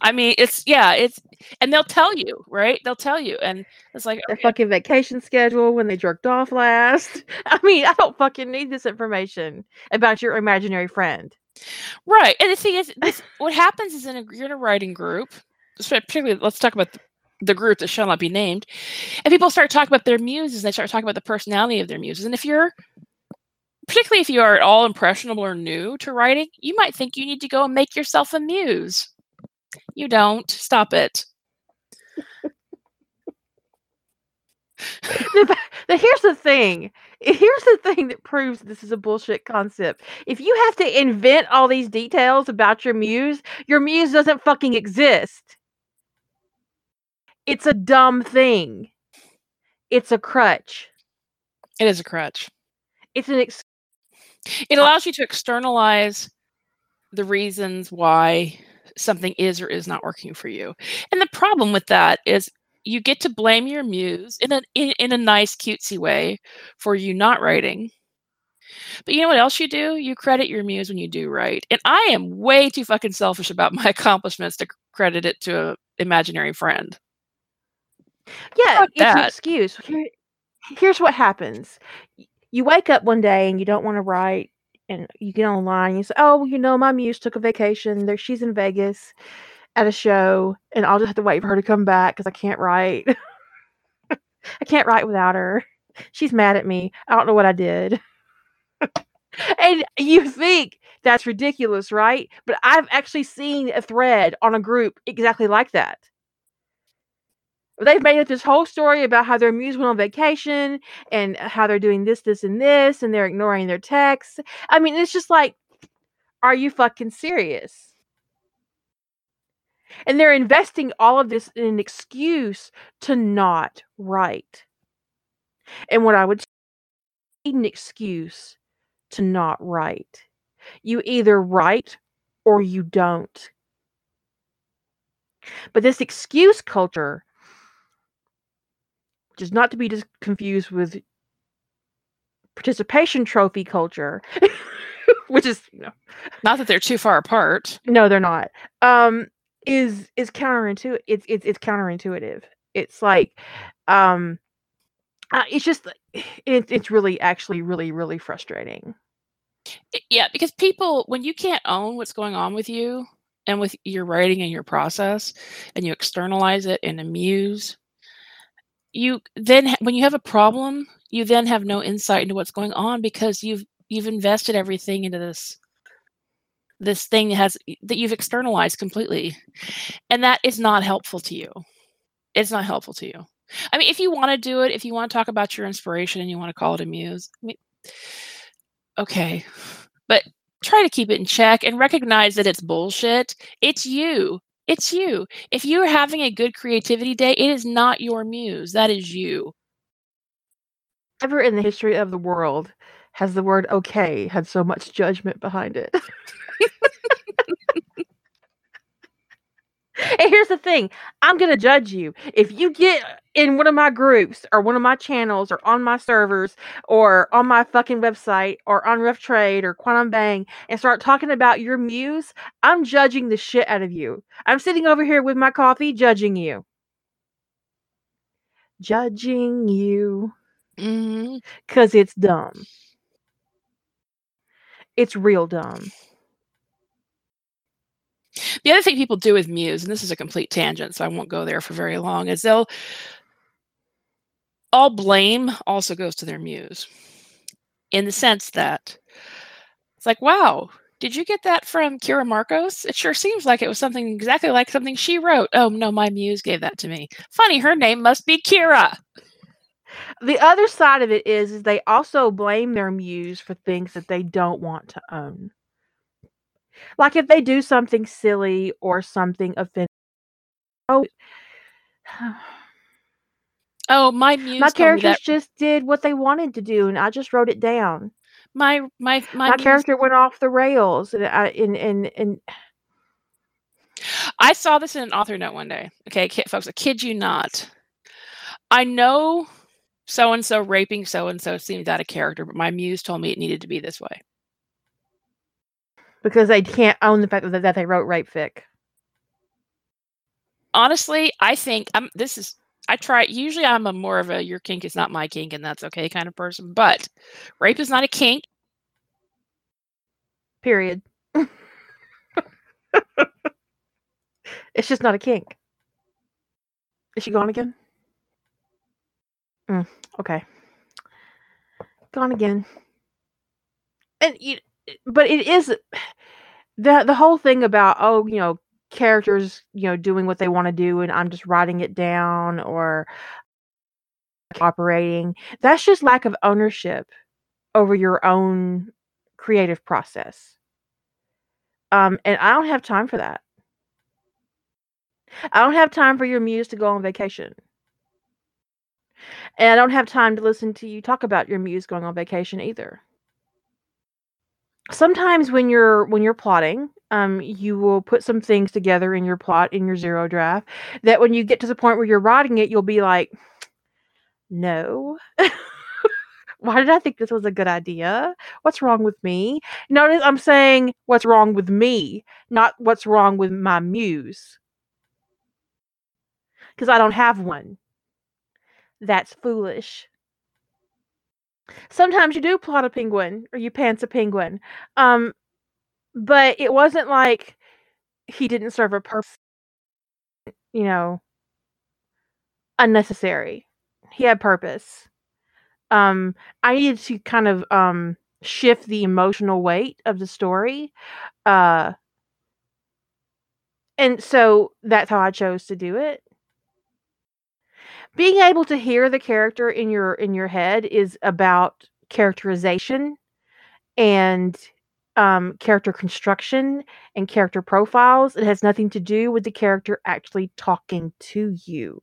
I mean, it's yeah, it's and they'll tell you, right? They'll tell you, and it's like their okay. fucking vacation schedule when they jerked off last. I mean, I don't fucking need this information about your imaginary friend. Right, and the thing is, this, what happens is in a you're in a writing group, particularly let's talk about the, the group that shall not be named, and people start talking about their muses. and They start talking about the personality of their muses, and if you're particularly if you are at all impressionable or new to writing, you might think you need to go and make yourself a muse. You don't. Stop it. the, the, here's the thing. Here's the thing that proves this is a bullshit concept. If you have to invent all these details about your muse, your muse doesn't fucking exist. It's a dumb thing. It's a crutch. It is a crutch. It's an ex- It allows you to externalize the reasons why something is or is not working for you. And the problem with that is you get to blame your muse in a in, in a nice cutesy way for you not writing. But you know what else you do? You credit your muse when you do write. And I am way too fucking selfish about my accomplishments to credit it to an imaginary friend. Yeah, it's that. an excuse. Here, here's what happens. You wake up one day and you don't want to write and you get online and you say, "Oh, you know, my muse took a vacation. There, she's in Vegas at a show, and I'll just have to wait for her to come back because I can't write. I can't write without her. She's mad at me. I don't know what I did." and you think that's ridiculous, right? But I've actually seen a thread on a group exactly like that they've made up this whole story about how their muse went on vacation and uh, how they're doing this, this, and this, and they're ignoring their texts. I mean, it's just like, are you fucking serious? And they're investing all of this in an excuse to not write. And what I would need an excuse to not write. You either write or you don't. But this excuse culture, which is not to be just confused with participation trophy culture, which is you know, Not that they're too far apart. no, they're not. Um, is is counterintuitive. It's it's it's counterintuitive. It's like, um, uh, it's just it's it's really actually really really frustrating. Yeah, because people, when you can't own what's going on with you and with your writing and your process, and you externalize it and amuse, you then when you have a problem, you then have no insight into what's going on because you've you've invested everything into this this thing that has that you've externalized completely, and that is not helpful to you. It's not helpful to you. I mean, if you want to do it, if you want to talk about your inspiration and you want to call it a muse, I mean, okay, but try to keep it in check and recognize that it's bullshit. It's you. It's you. If you're having a good creativity day, it is not your muse. That is you. Ever in the history of the world has the word "okay" had so much judgment behind it. And here's the thing I'm going to judge you. If you get in one of my groups or one of my channels or on my servers or on my fucking website or on Rough Trade or Quantum Bang and start talking about your muse, I'm judging the shit out of you. I'm sitting over here with my coffee judging you. Judging you mm-hmm. because it's dumb. It's real dumb. The other thing people do with Muse, and this is a complete tangent, so I won't go there for very long, is they'll all blame also goes to their muse in the sense that it's like, wow, did you get that from Kira Marcos? It sure seems like it was something exactly like something she wrote. Oh, no, my muse gave that to me. Funny, her name must be Kira. The other side of it is, is they also blame their muse for things that they don't want to own. Like if they do something silly or something offensive. Oh, Oh, my muse my characters that. just did what they wanted to do, and I just wrote it down. My my my, My character went off the rails, and I and and, and I saw this in an author note one day. Okay, folks, I kid you not. I know so and so raping so and so seemed out of character, but my muse told me it needed to be this way. Because they can't own the fact that, that they wrote rape fic. Honestly, I think I'm. This is. I try. Usually, I'm a more of a your kink is not my kink, and that's okay kind of person. But rape is not a kink. Period. it's just not a kink. Is she gone again? Mm, okay. Gone again. And you, but it is the the whole thing about oh you know characters you know doing what they want to do and I'm just writing it down or operating. That's just lack of ownership over your own creative process. Um, and I don't have time for that. I don't have time for your muse to go on vacation. And I don't have time to listen to you talk about your muse going on vacation either. Sometimes when you're when you're plotting, um, you will put some things together in your plot in your zero draft that when you get to the point where you're writing it, you'll be like, no. Why did I think this was a good idea? What's wrong with me? Notice I'm saying what's wrong with me, not what's wrong with my muse. Because I don't have one. That's foolish. Sometimes you do plot a penguin or you pants a penguin. Um, but it wasn't like he didn't serve a purpose, you know, unnecessary. He had purpose. Um, I needed to kind of um shift the emotional weight of the story. Uh and so that's how I chose to do it. Being able to hear the character in your in your head is about characterization and um, character construction and character profiles. It has nothing to do with the character actually talking to you.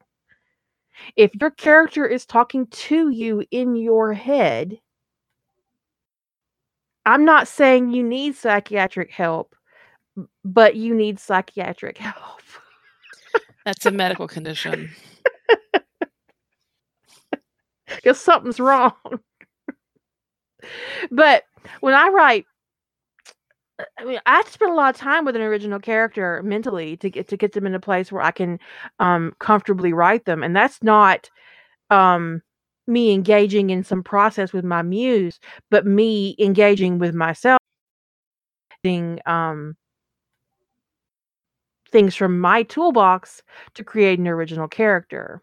If your character is talking to you in your head, I'm not saying you need psychiatric help, but you need psychiatric help. That's a medical condition. Because something's wrong. but when I write, I mean, I spend a lot of time with an original character mentally to get to get them in a place where I can um, comfortably write them, and that's not um, me engaging in some process with my muse, but me engaging with myself, um, things from my toolbox to create an original character.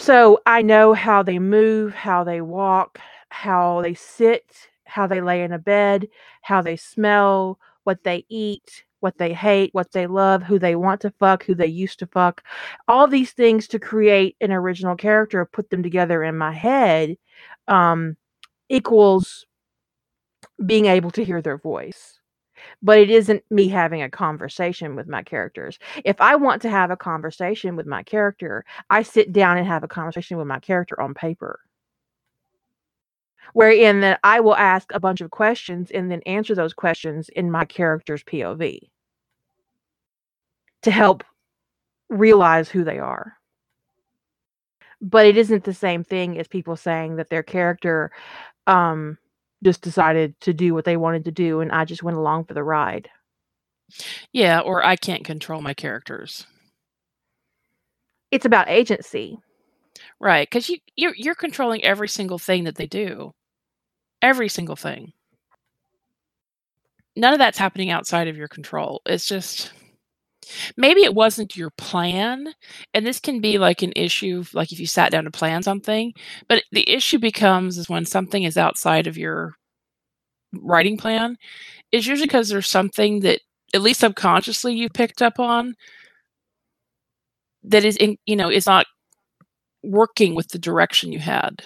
So I know how they move, how they walk, how they sit, how they lay in a bed, how they smell, what they eat, what they hate, what they love, who they want to fuck, who they used to fuck. All these things to create an original character, put them together in my head, um, equals being able to hear their voice. But it isn't me having a conversation with my characters. If I want to have a conversation with my character, I sit down and have a conversation with my character on paper wherein that I will ask a bunch of questions and then answer those questions in my character's POV to help realize who they are. But it isn't the same thing as people saying that their character um, just decided to do what they wanted to do and I just went along for the ride. Yeah, or I can't control my characters. It's about agency. Right, because you you're, you're controlling every single thing that they do. Every single thing. None of that's happening outside of your control. It's just maybe it wasn't your plan and this can be like an issue like if you sat down to plan something but the issue becomes is when something is outside of your writing plan is usually because there's something that at least subconsciously you picked up on that is in you know is not working with the direction you had.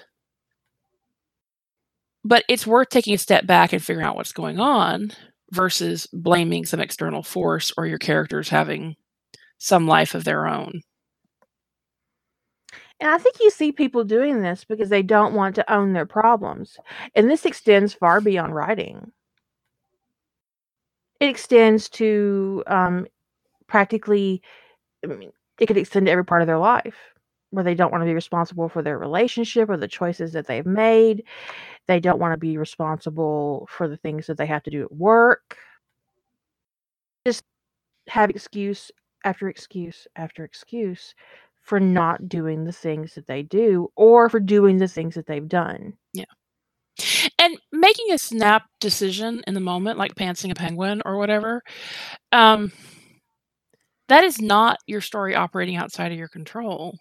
But it's worth taking a step back and figuring out what's going on versus blaming some external force or your characters having some life of their own. And I think you see people doing this because they don't want to own their problems. And this extends far beyond writing. It extends to um, practically, I mean, it could extend to every part of their life where they don't want to be responsible for their relationship or the choices that they've made. They don't want to be responsible for the things that they have to do at work. Just have excuse after excuse after excuse for not doing the things that they do or for doing the things that they've done. Yeah. And making a snap decision in the moment, like pantsing a penguin or whatever, um, that is not your story operating outside of your control.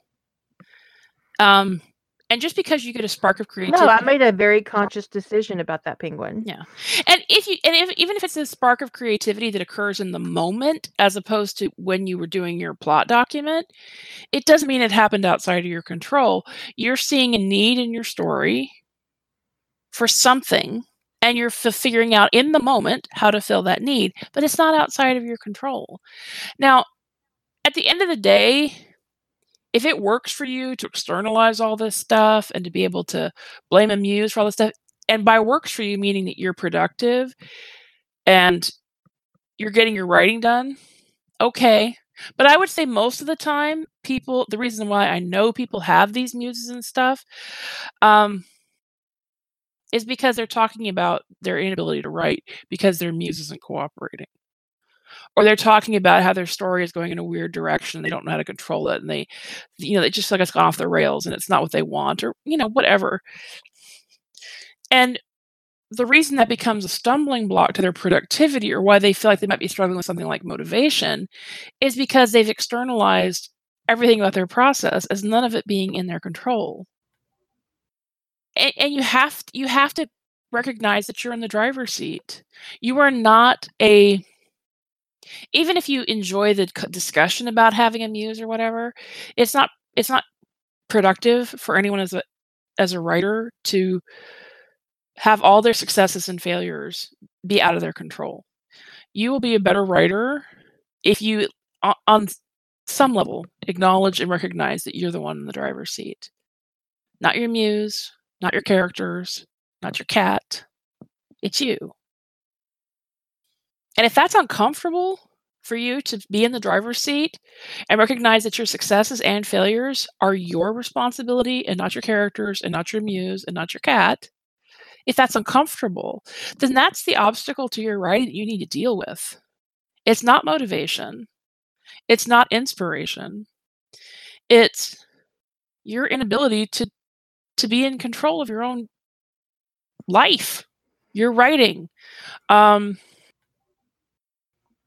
Um, and just because you get a spark of creativity, no, I made a very conscious decision about that penguin. Yeah, and if you and if, even if it's a spark of creativity that occurs in the moment, as opposed to when you were doing your plot document, it doesn't mean it happened outside of your control. You're seeing a need in your story for something, and you're f- figuring out in the moment how to fill that need, but it's not outside of your control. Now, at the end of the day, if it works for you to externalize all this stuff and to be able to blame a muse for all this stuff, and by works for you, meaning that you're productive and you're getting your writing done, okay. But I would say most of the time, people, the reason why I know people have these muses and stuff, um, is because they're talking about their inability to write because their muse isn't cooperating or they're talking about how their story is going in a weird direction they don't know how to control it and they you know they just like it's gone off the rails and it's not what they want or you know whatever. And the reason that becomes a stumbling block to their productivity or why they feel like they might be struggling with something like motivation is because they've externalized everything about their process as none of it being in their control. And, and you have to, you have to recognize that you're in the driver's seat. You are not a even if you enjoy the discussion about having a muse or whatever, it's not it's not productive for anyone as a as a writer to have all their successes and failures be out of their control. You will be a better writer if you on some level acknowledge and recognize that you're the one in the driver's seat. Not your muse, not your characters, not your cat, It's you. And if that's uncomfortable for you to be in the driver's seat and recognize that your successes and failures are your responsibility and not your characters and not your muse and not your cat, if that's uncomfortable, then that's the obstacle to your writing that you need to deal with. It's not motivation. It's not inspiration. It's your inability to to be in control of your own life, your writing. Um,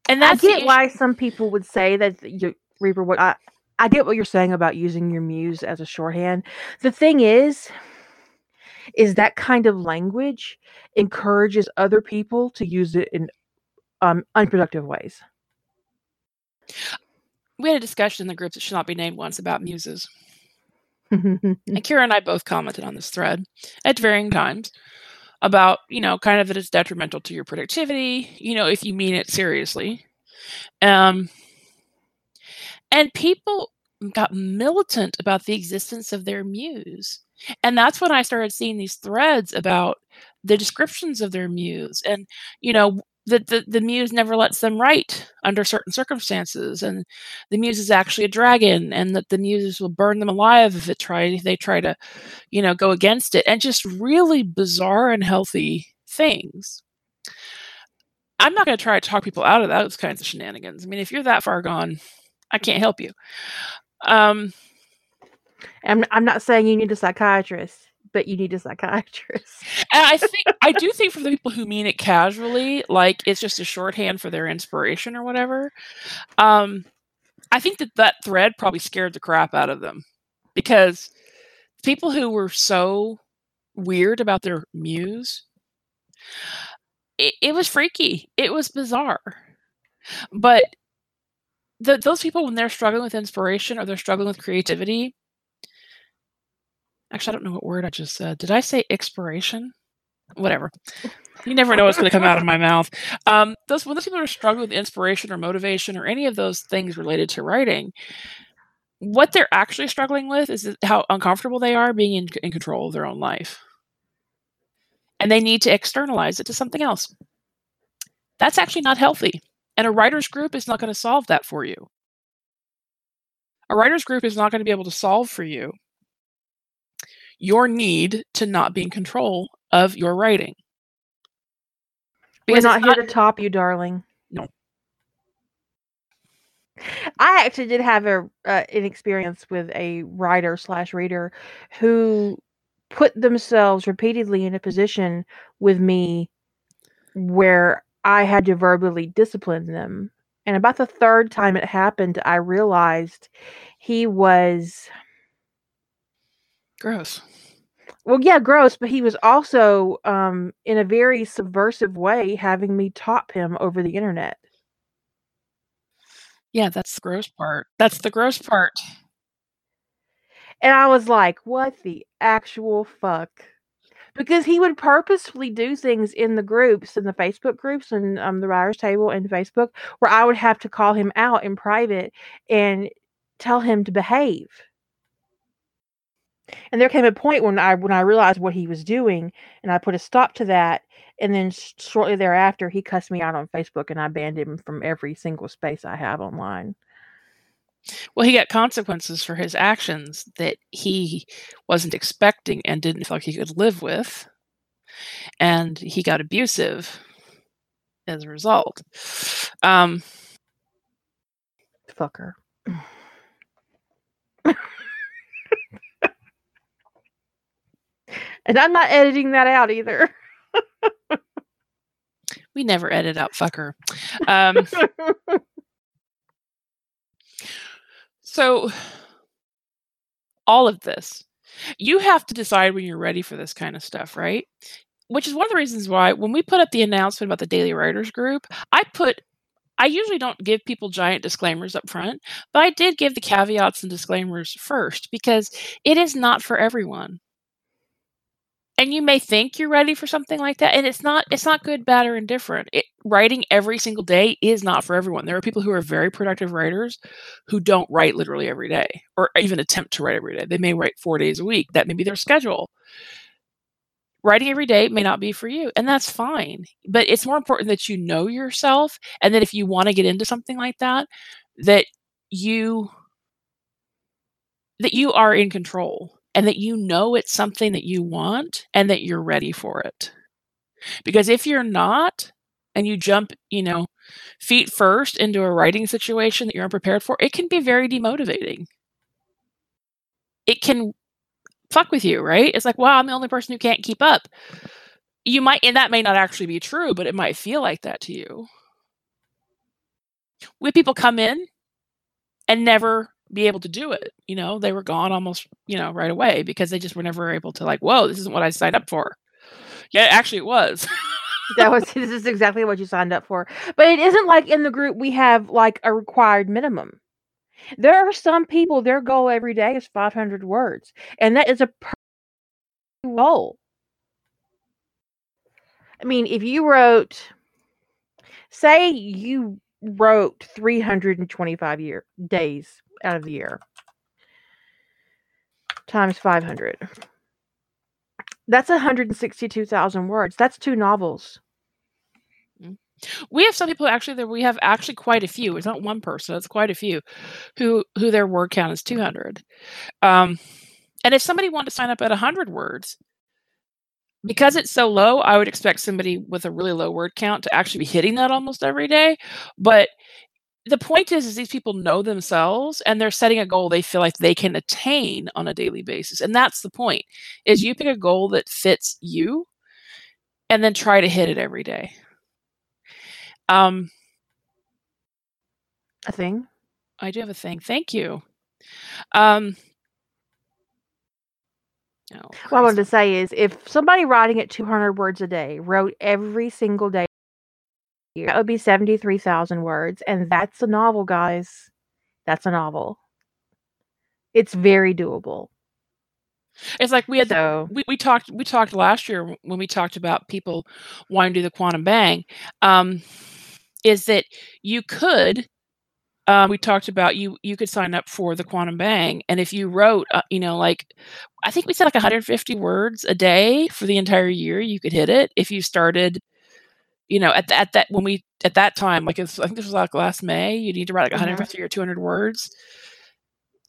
and that's I get why some people would say that you Reaper. What I I get what you're saying about using your muse as a shorthand. The thing is, is that kind of language encourages other people to use it in um, unproductive ways. We had a discussion in the group that should not be named once about muses. and Kira and I both commented on this thread at varying times about, you know, kind of that it's detrimental to your productivity, you know, if you mean it seriously. Um, and people got militant about the existence of their muse. And that's when I started seeing these threads about the descriptions of their muse and, you know, that the, the muse never lets them write under certain circumstances and the muse is actually a dragon and that the muses will burn them alive if it try they try to you know go against it and just really bizarre and healthy things. I'm not going to try to talk people out of those kinds of shenanigans. I mean if you're that far gone i can't help you. Um i'm, I'm not saying you need a psychiatrist but you need a psychiatrist. and I think I do think for the people who mean it casually, like it's just a shorthand for their inspiration or whatever. Um, I think that that thread probably scared the crap out of them because people who were so weird about their muse, it, it was freaky. It was bizarre, but the, those people when they're struggling with inspiration or they're struggling with creativity Actually, I don't know what word I just said. Did I say expiration? Whatever. You never know what's going to come out of my mouth. Um, those when those people are struggling with inspiration or motivation or any of those things related to writing, what they're actually struggling with is how uncomfortable they are being in, in control of their own life, and they need to externalize it to something else. That's actually not healthy, and a writers group is not going to solve that for you. A writers group is not going to be able to solve for you your need to not be in control of your writing. Because We're not here not, to top you, darling. No. I actually did have a uh, an experience with a writer slash reader who put themselves repeatedly in a position with me where I had to verbally discipline them. And about the third time it happened, I realized he was Gross. Well, yeah, gross, but he was also um in a very subversive way having me top him over the internet. Yeah, that's the gross part. That's the gross part. And I was like, what the actual fuck? Because he would purposefully do things in the groups, in the Facebook groups and um, the writers table and Facebook, where I would have to call him out in private and tell him to behave. And there came a point when I when I realized what he was doing, and I put a stop to that. And then shortly thereafter, he cussed me out on Facebook, and I banned him from every single space I have online. Well, he got consequences for his actions that he wasn't expecting and didn't feel like he could live with, and he got abusive as a result. Um, Fucker. And I'm not editing that out either. we never edit out fucker. Um, so, all of this, you have to decide when you're ready for this kind of stuff, right? Which is one of the reasons why when we put up the announcement about the Daily Writers Group, I put I usually don't give people giant disclaimers up front, but I did give the caveats and disclaimers first because it is not for everyone and you may think you're ready for something like that and it's not it's not good bad or indifferent. It, writing every single day is not for everyone. There are people who are very productive writers who don't write literally every day or even attempt to write every day. They may write four days a week. That may be their schedule. Writing every day may not be for you, and that's fine. But it's more important that you know yourself, and that if you want to get into something like that, that you that you are in control and that you know it's something that you want and that you're ready for it. Because if you're not and you jump, you know, feet first into a writing situation that you're unprepared for, it can be very demotivating. It can fuck with you, right? It's like, wow, I'm the only person who can't keep up. You might, and that may not actually be true, but it might feel like that to you. We people come in and never be able to do it. You know, they were gone almost, you know, right away because they just were never able to like, whoa, this isn't what I signed up for. Yeah, actually it was. that was this is exactly what you signed up for. But it isn't like in the group we have like a required minimum. There are some people their goal every day is 500 words, and that is a goal. I mean, if you wrote, say, you wrote 325 year days out of the year times 500 that's 162,000 words. That's two novels. We have some people actually that we have actually quite a few. It's not one person; it's quite a few who who their word count is 200. Um, and if somebody wanted to sign up at 100 words, because it's so low, I would expect somebody with a really low word count to actually be hitting that almost every day. But the point is, is these people know themselves and they're setting a goal they feel like they can attain on a daily basis. And that's the point is you pick a goal that fits you and then try to hit it every day. Um, a thing. I do have a thing. Thank you. Um, oh, what I wanted to say is if somebody writing at 200 words a day wrote every single day that would be 73,000 words. And that's a novel, guys. That's a novel. It's very doable. It's like we had so, we, we talked we talked last year when we talked about people wanting to do the quantum bang. Um, is that you could um, we talked about you you could sign up for the quantum bang and if you wrote uh, you know like i think we said like 150 words a day for the entire year you could hit it if you started you know, at, at that when we at that time, like I think this was like last May, you need to write like 150 mm-hmm. or 200 words,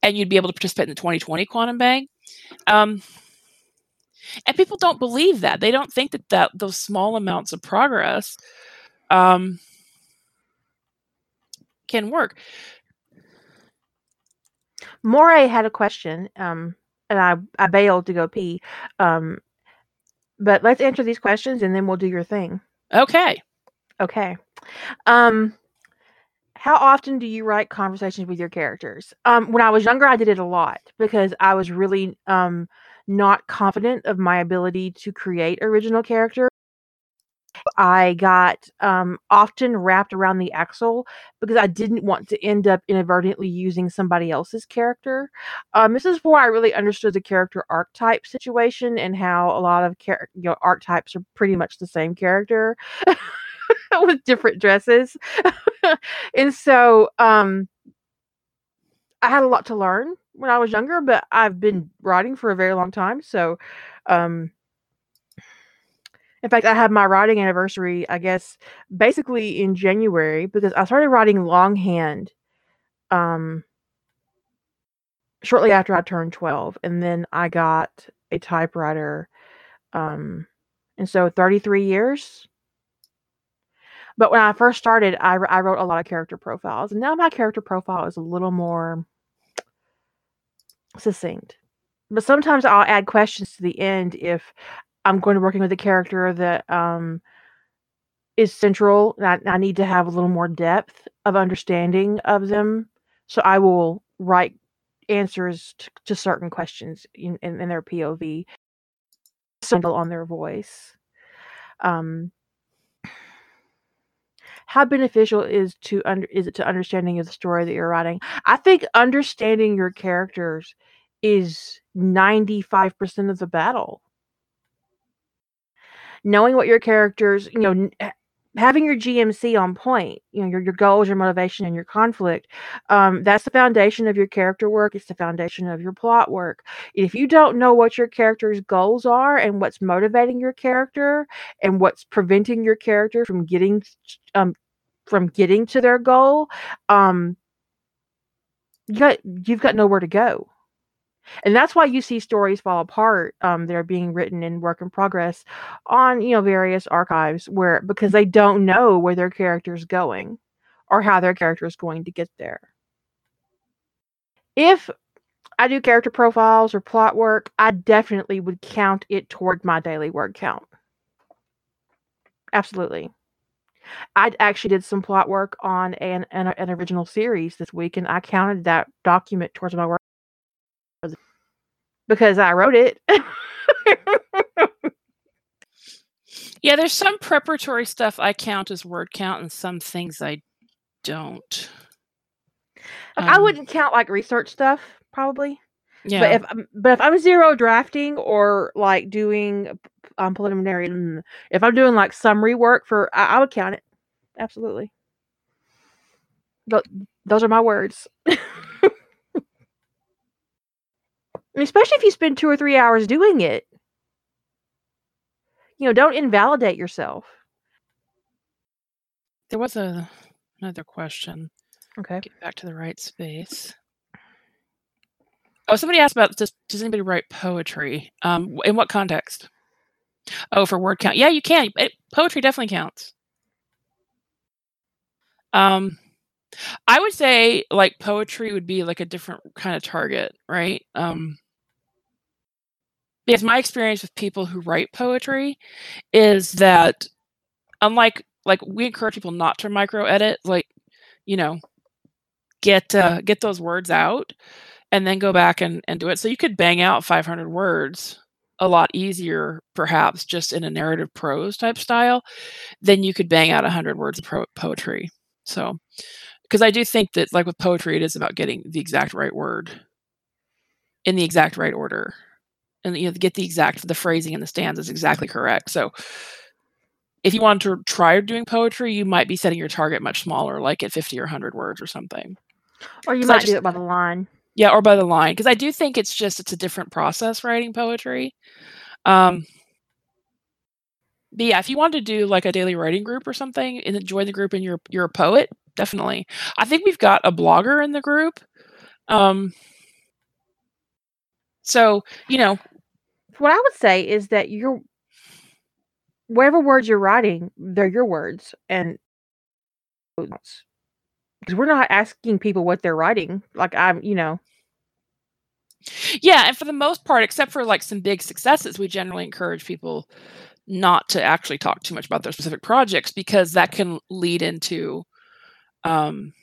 and you'd be able to participate in the 2020 Quantum Bang. Um, and people don't believe that. They don't think that that those small amounts of progress um, can work. Moray had a question, um, and I I bailed to go pee. Um, but let's answer these questions, and then we'll do your thing. Okay. Okay. Um how often do you write conversations with your characters? Um when I was younger I did it a lot because I was really um not confident of my ability to create original character. I got um, often wrapped around the axle because I didn't want to end up inadvertently using somebody else's character. Um, this is where I really understood the character archetype situation and how a lot of char- you know, archetypes are pretty much the same character with different dresses. and so um, I had a lot to learn when I was younger, but I've been writing for a very long time. So um, in fact, I had my writing anniversary, I guess, basically in January because I started writing longhand um shortly after I turned 12 and then I got a typewriter um and so 33 years. But when I first started, I, I wrote a lot of character profiles and now my character profile is a little more succinct. But sometimes I'll add questions to the end if I'm going to working with a character that um, is central. I, I need to have a little more depth of understanding of them. So I will write answers to, to certain questions in, in, in, their POV, on their voice. Um, how beneficial is to under is it to understanding of the story that you're writing? I think understanding your characters is 95% of the battle knowing what your characters, you know, having your GMC on point, you know, your your goals, your motivation, and your conflict, um, that's the foundation of your character work. It's the foundation of your plot work. If you don't know what your character's goals are and what's motivating your character and what's preventing your character from getting um from getting to their goal, um, you got you've got nowhere to go and that's why you see stories fall apart um, that are being written in work in progress on you know various archives where because they don't know where their character is going or how their character is going to get there. If i do character profiles or plot work i definitely would count it toward my daily word count. Absolutely. I actually did some plot work on an, an, an original series this week, and I counted that document towards my work because I wrote it. yeah, there's some preparatory stuff I count as word count, and some things I don't. Um, I wouldn't count like research stuff, probably. Yeah. But if I'm, but if I'm zero drafting or like doing um, preliminary, mm, if I'm doing like summary work for, I, I would count it. Absolutely. Th- those are my words. especially if you spend two or three hours doing it. You know, don't invalidate yourself. There was a another question. Okay. Get back to the right space. Oh, somebody asked about does does anybody write poetry? Um, in what context? Oh, for word count. Yeah, you can. It, poetry definitely counts. Um, I would say like poetry would be like a different kind of target, right? Um, because my experience with people who write poetry is that unlike like we encourage people not to micro edit like you know get uh, get those words out and then go back and, and do it. So you could bang out 500 words a lot easier perhaps just in a narrative prose type style than you could bang out 100 words of pro- poetry. So because i do think that like with poetry it is about getting the exact right word in the exact right order and you know get the exact the phrasing and the stanzas exactly correct. So if you want to try doing poetry, you might be setting your target much smaller, like at 50 or 100 words or something. Or you might just, do it by the line. Yeah, or by the line, because I do think it's just it's a different process writing poetry. Um, but yeah, if you want to do like a daily writing group or something and join the group and you're you're a poet, definitely. I think we've got a blogger in the group. Um, so you know, what I would say is that you're whatever words you're writing, they're your words, and because we're not asking people what they're writing. Like I'm, you know. Yeah, and for the most part, except for like some big successes, we generally encourage people not to actually talk too much about their specific projects because that can lead into um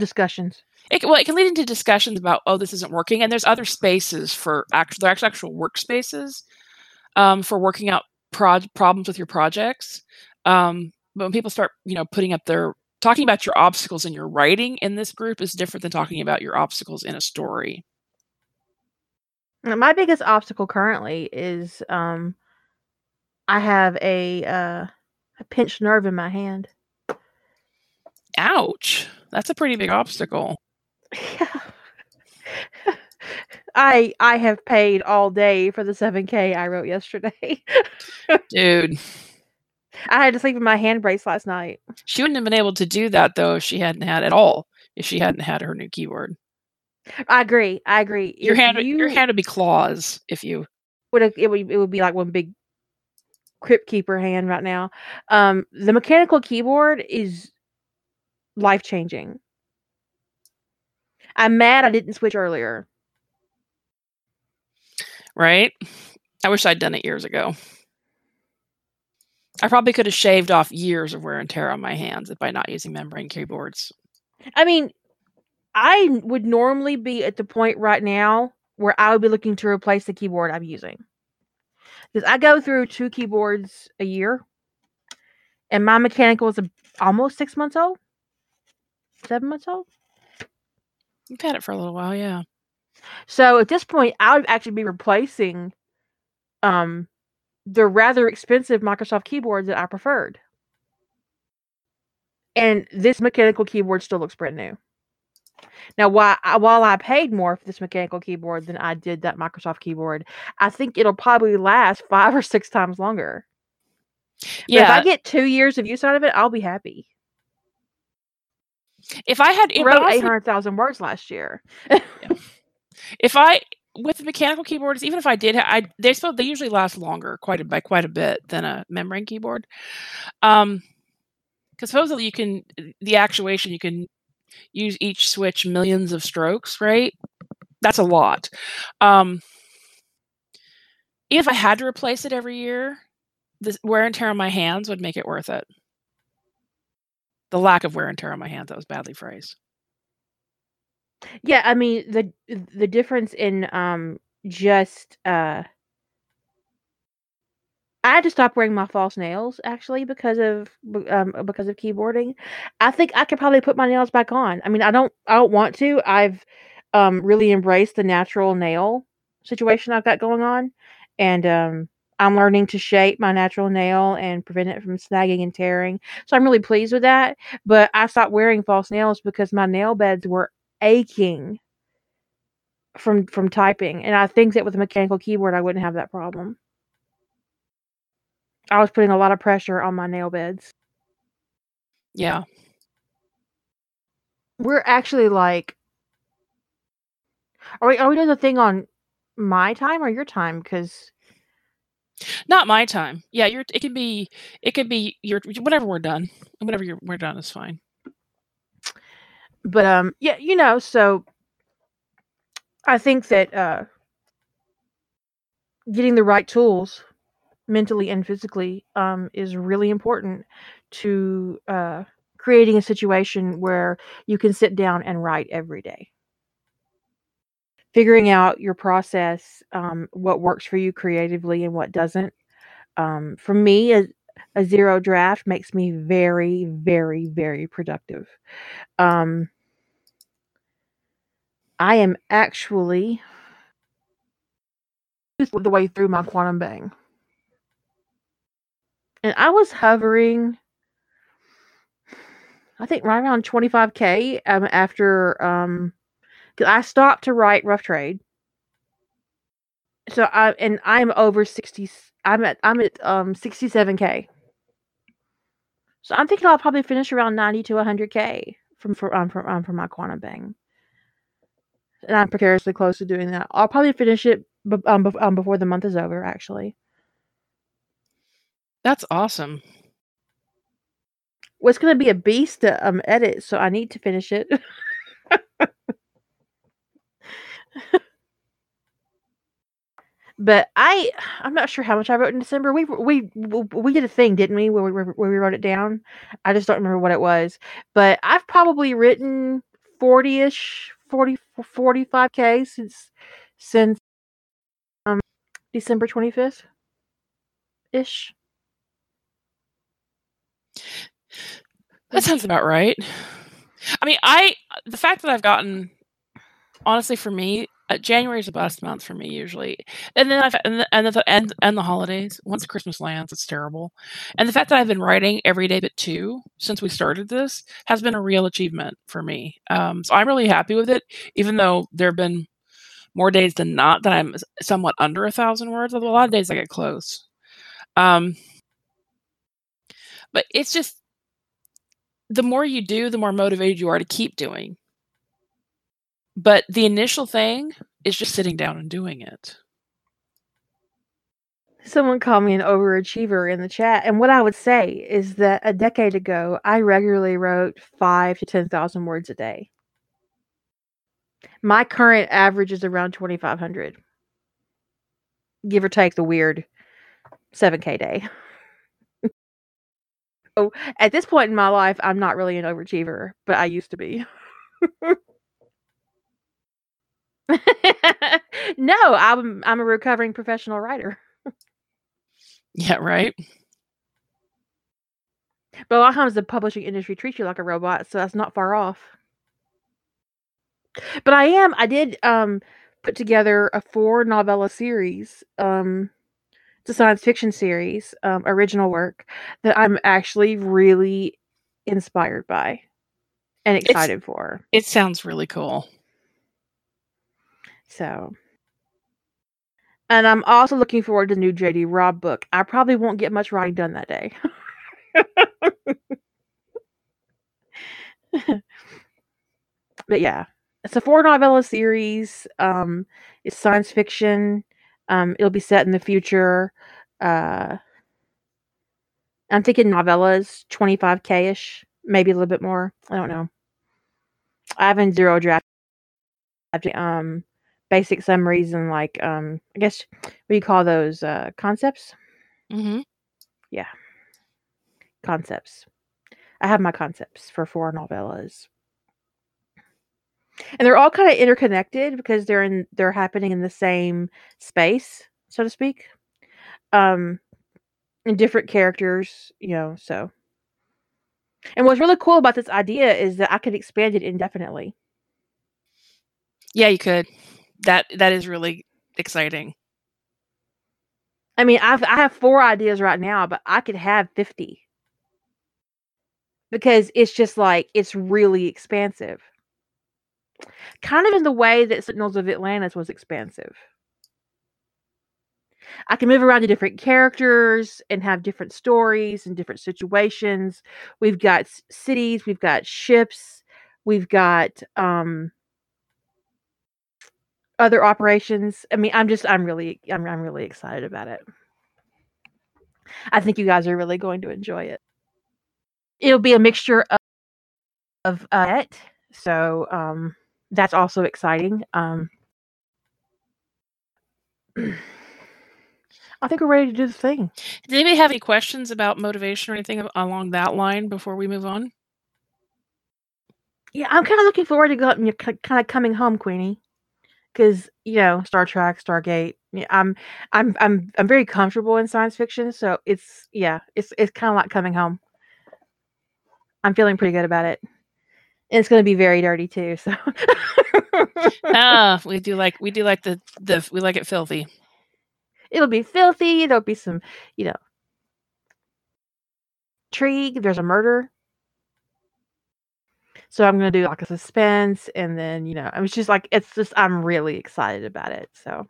discussions. It, well, it can lead into discussions about, oh, this isn't working, and there's other spaces for actual, there are actual, actual workspaces um, for working out pro- problems with your projects. Um, but when people start, you know, putting up their talking about your obstacles in your writing in this group is different than talking about your obstacles in a story. My biggest obstacle currently is um, I have a uh, a pinched nerve in my hand. Ouch! That's a pretty big obstacle. Yeah. I I have paid all day for the 7K I wrote yesterday. Dude. I had to sleep in my hand brace last night. She wouldn't have been able to do that though if she hadn't had at all. If she hadn't had her new keyboard. I agree. I agree. Your if hand you, your hand would be claws if you would it would it would be like one big crypt keeper hand right now. Um the mechanical keyboard is life changing. I'm mad I didn't switch earlier. Right? I wish I'd done it years ago. I probably could have shaved off years of wear and tear on my hands by not using membrane keyboards. I mean, I would normally be at the point right now where I would be looking to replace the keyboard I'm using. Because I go through two keyboards a year, and my mechanical is almost six months old, seven months old. You've had it for a little while, yeah. So at this point, I would actually be replacing um the rather expensive Microsoft keyboard that I preferred. And this mechanical keyboard still looks brand new. Now, while I, while I paid more for this mechanical keyboard than I did that Microsoft keyboard, I think it'll probably last five or six times longer. Yeah. But if I get two years of use out of it, I'll be happy. If I had I wrote eight hundred thousand words last year. yeah. If I with mechanical keyboards, even if I did, I they still they usually last longer, quite a by quite a bit than a membrane keyboard. Um, because supposedly you can the actuation you can use each switch millions of strokes, right? That's a lot. Um, if I had to replace it every year, the wear and tear on my hands would make it worth it. The lack of wear and tear on my hands, that was badly phrased. Yeah, I mean the the difference in um just uh I had to stop wearing my false nails actually because of um because of keyboarding. I think I could probably put my nails back on. I mean, I don't I don't want to. I've um really embraced the natural nail situation I've got going on and um I'm learning to shape my natural nail and prevent it from snagging and tearing. So I'm really pleased with that. But I stopped wearing false nails because my nail beds were aching from from typing. And I think that with a mechanical keyboard I wouldn't have that problem. I was putting a lot of pressure on my nail beds. Yeah. We're actually like Are we are we doing the thing on my time or your time? Because not my time. Yeah, you're it can be it can be your whatever we're done. Whatever you're we're done is fine. But um yeah, you know, so I think that uh getting the right tools mentally and physically um, is really important to uh, creating a situation where you can sit down and write every day. Figuring out your process, um, what works for you creatively and what doesn't. Um, for me, a, a, zero draft makes me very, very, very productive. Um, I am actually the way through my quantum bang and I was hovering, I think right around 25k um, after um, cause I stopped to write rough trade. So I and I'm over 60. I'm at I'm at um 67k. So I'm thinking I'll probably finish around 90 to 100k from for um, from um, from my quantum bang. And I'm precariously close to doing that. I'll probably finish it b- um, b- um, before the month is over, actually. That's awesome. Well, it's gonna be a beast to um edit, so I need to finish it. but I I'm not sure how much I wrote in December. We we we did a thing, didn't we, where we, where we wrote it down? I just don't remember what it was. But I've probably written 40ish, 40 45k since since um December 25th ish. That sounds about right. I mean, I the fact that I've gotten honestly for me, uh, January is the best month for me usually, and then I've and the, and the and, and the holidays. Once Christmas lands, it's terrible, and the fact that I've been writing every day but two since we started this has been a real achievement for me. Um, so I'm really happy with it, even though there have been more days than not that I'm somewhat under a thousand words. A lot of days I get close. Um, but it's just the more you do, the more motivated you are to keep doing. But the initial thing is just sitting down and doing it. Someone called me an overachiever in the chat, and what I would say is that a decade ago, I regularly wrote five to ten thousand words a day. My current average is around twenty five hundred, give or take the weird seven k day. So at this point in my life, I'm not really an overachiever, but I used to be. no, I'm I'm a recovering professional writer. yeah, right. But a lot of times the publishing industry treats you like a robot, so that's not far off. But I am I did um put together a four novella series um It's a science fiction series, um, original work that I'm actually really inspired by and It's excited for. it sounds really cool. So, and I'm also looking forward to the new JD Robb book. I probably won't get much writing done that day. but yeah, it's a four novella series. Um, it's science fiction. Um, it'll be set in the future. Uh, I'm thinking novellas, 25k ish, maybe a little bit more. I don't know. I haven't zero draft um basic summaries and like um I guess what do you call those uh concepts? hmm Yeah. Concepts. I have my concepts for four novellas. And they're all kind of interconnected because they're in they're happening in the same space, so to speak. Um and different characters, you know, so and what's really cool about this idea is that I could expand it indefinitely. Yeah, you could. That that is really exciting. I mean, I've I have four ideas right now, but I could have 50. Because it's just like it's really expansive. Kind of in the way that Sentinels of Atlantis was expansive. I can move around to different characters and have different stories and different situations. We've got cities, we've got ships, we've got um other operations. I mean, I'm just I'm really I'm I'm really excited about it. I think you guys are really going to enjoy it. It'll be a mixture of, of uh, so um, that's also exciting. Um, I think we're ready to do the thing. Does anybody have any questions about motivation or anything along that line before we move on? Yeah, I'm kind of looking forward to go, kind of coming home, Queenie, because you know Star Trek, Stargate. Yeah, I'm I'm I'm I'm very comfortable in science fiction, so it's yeah, it's it's kind of like coming home. I'm feeling pretty good about it, and it's going to be very dirty too. So ah, we do like we do like the the we like it filthy. it'll be filthy. There'll be some, you know, intrigue. There's a murder. So I'm gonna do like a suspense, and then you know, I was just like, it's just I'm really excited about it. So,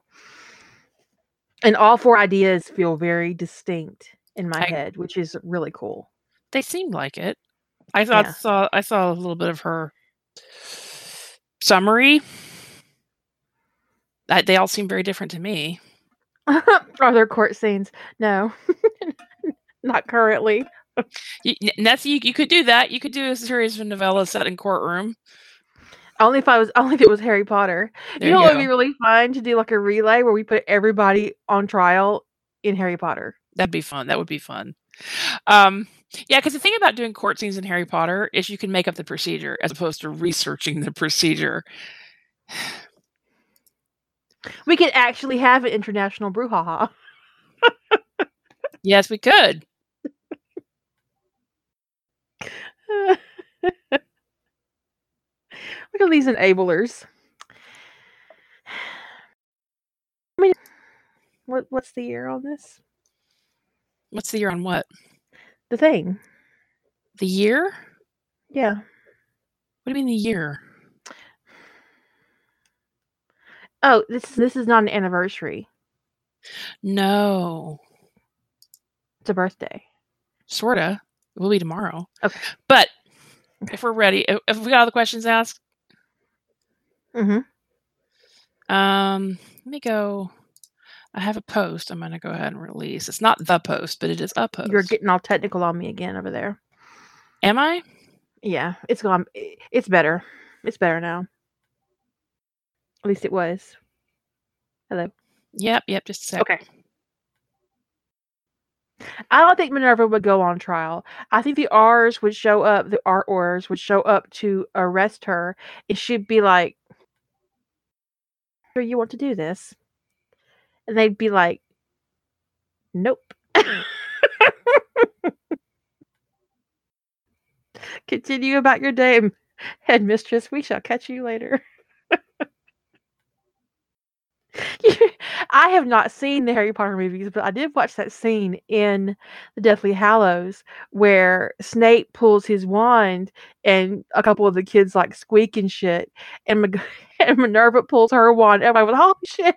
and all four ideas feel very distinct in my I- head, which is really cool. They seem like it. I thought Yeah. saw I saw a little bit of her summary. I, they all seem very different to me. Are there court scenes? No, not currently. You, that's you, you could do that. You could do a series of novellas set in courtroom. Only if I was, only if it was Harry Potter. There you know you go. would be really fun to do like a relay where we put everybody on trial in Harry Potter. That'd be fun. That would be fun. Um, yeah, because the thing about doing court scenes in Harry Potter is you can make up the procedure as opposed to researching the procedure. We could actually have an international brouhaha. Yes, we could. Look at these enablers. I mean, what what's the year on this? What's the year on what? The thing. The year? Yeah. What do you mean the year? Oh, this this is not an anniversary. No, It's a birthday. sorta. Will be tomorrow. Okay. But if we're ready, if, if we got all the questions asked, Mm-hmm. um, let me go. I have a post. I'm going to go ahead and release. It's not the post, but it is a post. You're getting all technical on me again over there. Am I? Yeah, it's gone. It's better. It's better now. At least it was. Hello. Yep. Yep. Just a sec. Okay. I don't think Minerva would go on trial. I think the R's would show up, the Aurors would show up to arrest her, and she'd be like, Sure, you want to do this? And they'd be like, Nope. Continue about your day, headmistress. We shall catch you later. I have not seen the Harry Potter movies, but I did watch that scene in the Deathly Hallows where Snape pulls his wand and a couple of the kids like squeak and shit, and, and Minerva pulls her wand. Everybody was holy shit.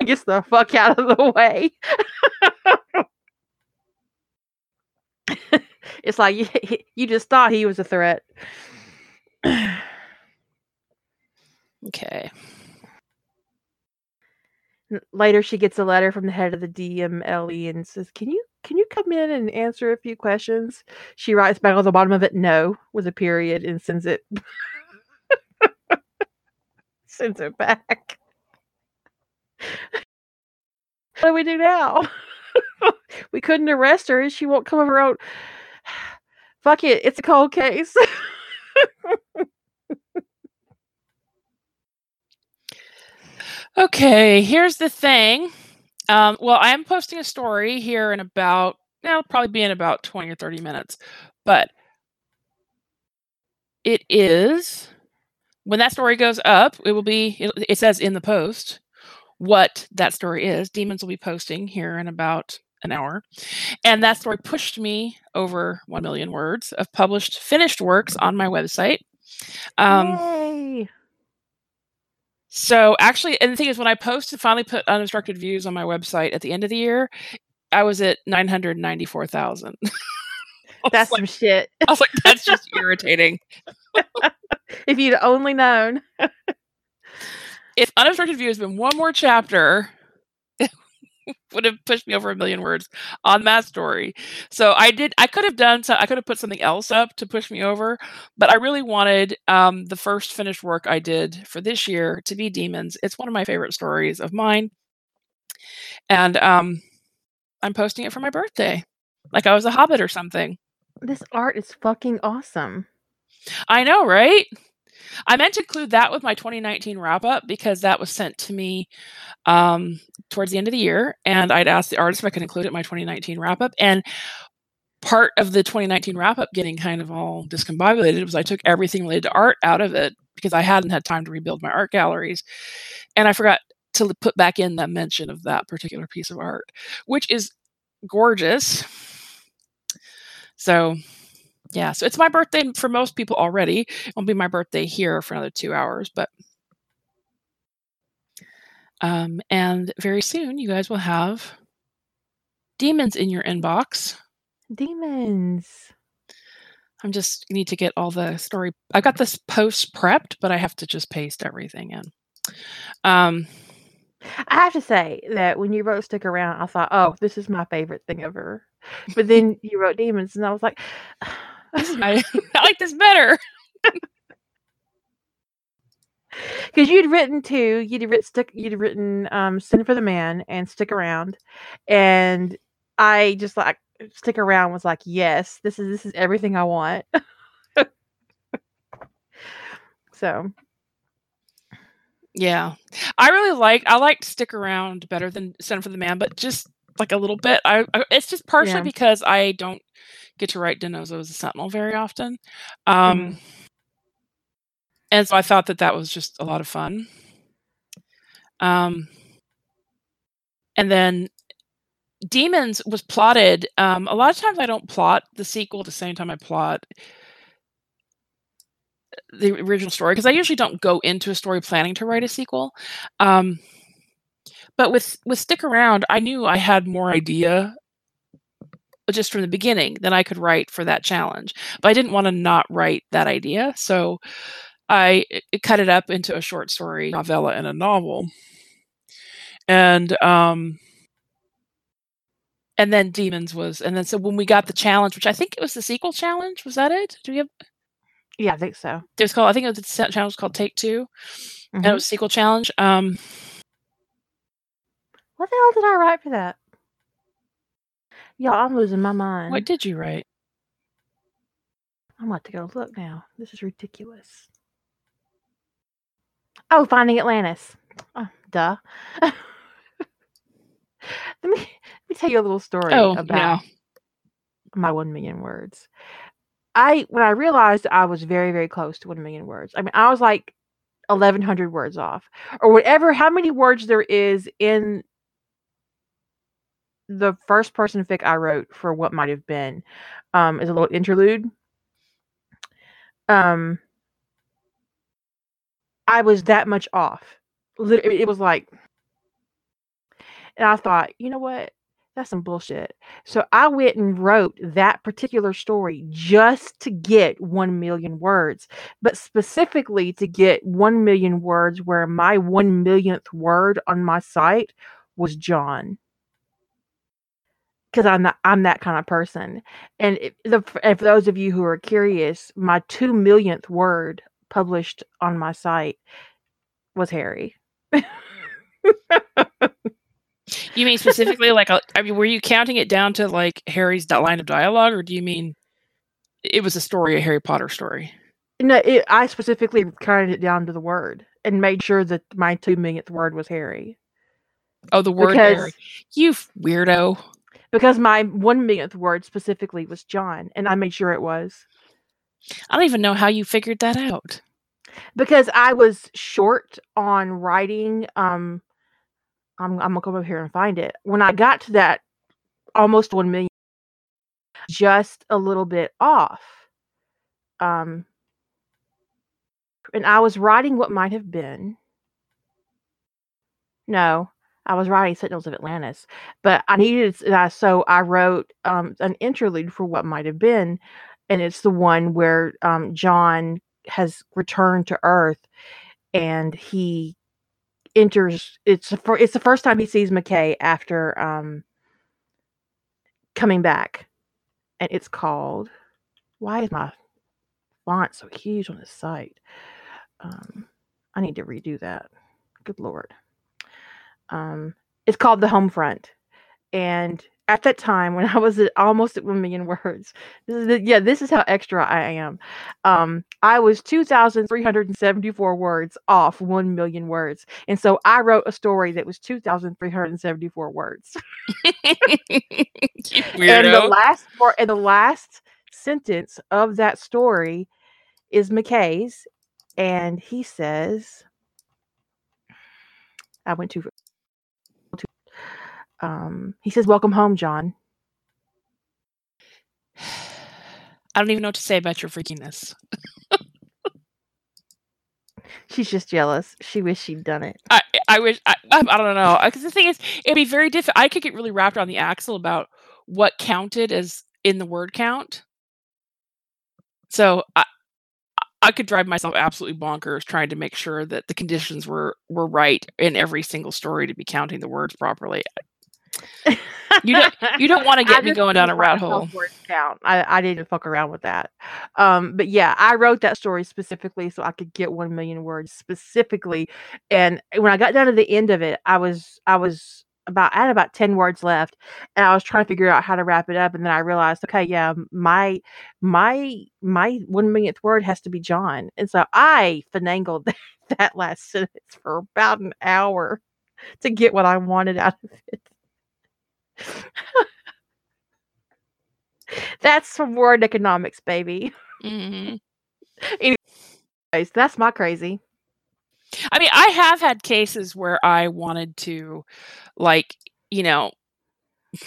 gets the fuck out of the way. it's like you, you just thought he was a threat. okay. Later, she gets a letter from the head of the DMLE and says, "Can you can you come in and answer a few questions?" She writes back on the bottom of it, "No," with a period, and sends it sends it back. what do we do now? we couldn't arrest her, she won't come of her own. Fuck it, it's a cold case. Okay, here's the thing. Um, well, I am posting a story here in about, it'll probably be in about 20 or 30 minutes, but it is, when that story goes up, it will be, it, it says in the post what that story is. Demons will be posting here in about an hour. And that story pushed me over 1 million words of published finished works on my website. Um, Yay! So actually, and the thing is, when I posted, finally put unobstructed views on my website at the end of the year, I was at nine hundred ninety-four thousand. That's like, some shit. I was like, that's just irritating. if you'd only known. if unobstructed view has been one more chapter, would have pushed me over a million words on that story. So I did. I could have done. So I could have put something else up to push me over, but I really wanted um, the first finished work I did for this year to be Demons. It's one of my favorite stories of mine, and um, I'm posting it for my birthday, like I was a Hobbit or something. This art is fucking awesome. I know, right? I meant to include that with my 2019 wrap up because that was sent to me um, towards the end of the year, and I'd asked the artist if I could include it in my 2019 wrap up. And part of the 2019 wrap up getting kind of all discombobulated was I took everything related to art out of it because I hadn't had time to rebuild my art galleries, and I forgot to put back in that mention of that particular piece of art, which is gorgeous. So yeah, so it's my birthday for most people already. It won't be my birthday here for another two hours, but um, and very soon you guys will have demons in your inbox. Demons. I'm just need to get all the story. I got this post prepped, but I have to just paste everything in. Um, I have to say that when you wrote "Stick Around," I thought, "Oh, this is my favorite thing ever." But then you wrote "Demons," and I was like, "This is my I like this better." Because you'd written two, you'd written stick, you'd written um, "Send for the Man" and "Stick Around," and I just like "Stick Around" was like, "Yes, this is this is everything I want." so yeah. I really like I like Stick Around better than Send for the Man, but just like a little bit. I, I it's just partially Yeah. because I don't get to write DiNozzo as a Sentinel very often. Um Mhm. and so I thought that that was just a lot of fun. Um and then Demons was plotted um a lot of times I don't plot the sequel at the same time I plot the original story because I usually don't go into a story planning to write a sequel. Um, but with with stick around, I knew I had more idea just from the beginning than I could write for that challenge. But I didn't want to not write that idea, so I it cut it up into a short story, novella, and a novel. And um, and then demons was, and then so when we got the challenge, which I think it was the sequel challenge, was that it? Do we have? yeah, I think so. It was called. I think it was the challenge was called Take 2 and it Mhm. was sequel challenge. Um, What the hell did I write for that? Y'all, I'm losing my mind. what did you write? I'm about to go look now. This is ridiculous. Oh, Finding Atlantis. Oh, duh. let me let me tell you a little story Oh, about my one million words. I when I realized I was very very close to one million words. I mean, I was like, 1100 words off or whatever how many words there is in the first person fic I wrote for what might have been um is a little interlude. Um I was that much off. Literally, it was like and I thought, you know what? That's some bullshit. So I went and wrote that particular story just to get 1 million words, but specifically to get 1 million words where my 1 millionth word on my site was John. Because I'm not, I'm that kind of person. And, it, the, and for those of you who are curious, my 2 millionth word published on my site was Harry. You mean specifically like a, I mean, were you counting it down to like Harry's line of dialogue, or do you mean it was a story, a Harry Potter story? No, it, I specifically counted it down to the word and made sure that my two millionth word was Harry. Oh, the word Because- Harry. You weirdo. Because my one millionth word specifically was John, and I made sure it was. I don't even know how you figured that out. because I was short on writing. Um, I'm I'm gonna come over here and find it. When I got to that almost one million, just a little bit off. Um, and I was writing what might have been. No, I was writing Sentinels of Atlantis, but I needed uh, so I wrote um, an interlude for what might have been, and it's the one where um, John has returned to Earth, and he enters. It's fir- it's the first time he sees McKay after um, coming back, and it's called. Why is my font so huge on this site? Um, I need to redo that. Good lord. Um, it's called the Home Front, and at that time when I was at almost at one million words, this is the, yeah, this is how extra I am. Um, I was two thousand three hundred and seventy-four words off one million words, and so I wrote a story that was two thousand three hundred and seventy-four words. And the last part, and the last sentence of that story is McKay's, and he says, "I went too." Um, he says, "Welcome home, John." I don't even know what to say about your freakiness. She's just jealous. She wished she'd done it. I I wish I I, I don't know because the thing is it'd be very difficult. I could get really wrapped around the axle about what counted as in the word count. So I I could drive myself absolutely bonkers trying to make sure that the conditions were were right in every single story to be counting the words properly. You don't you don't want to get me going down a rat hole. count. I, I didn't fuck around with that. Um, but yeah, I wrote that story specifically so I could get one million words specifically. And when I got down to the end of it, I was I was about I had about ten words left, and I was trying to figure out how to wrap it up. And then I realized, okay, yeah, my my my one millionth word has to be John, and so I finagled that, that last sentence for about an hour to get what I wanted out of it. That's some word economics, baby. hmm Anyways, that's my crazy. I mean, I have had cases where I wanted to, like, you know,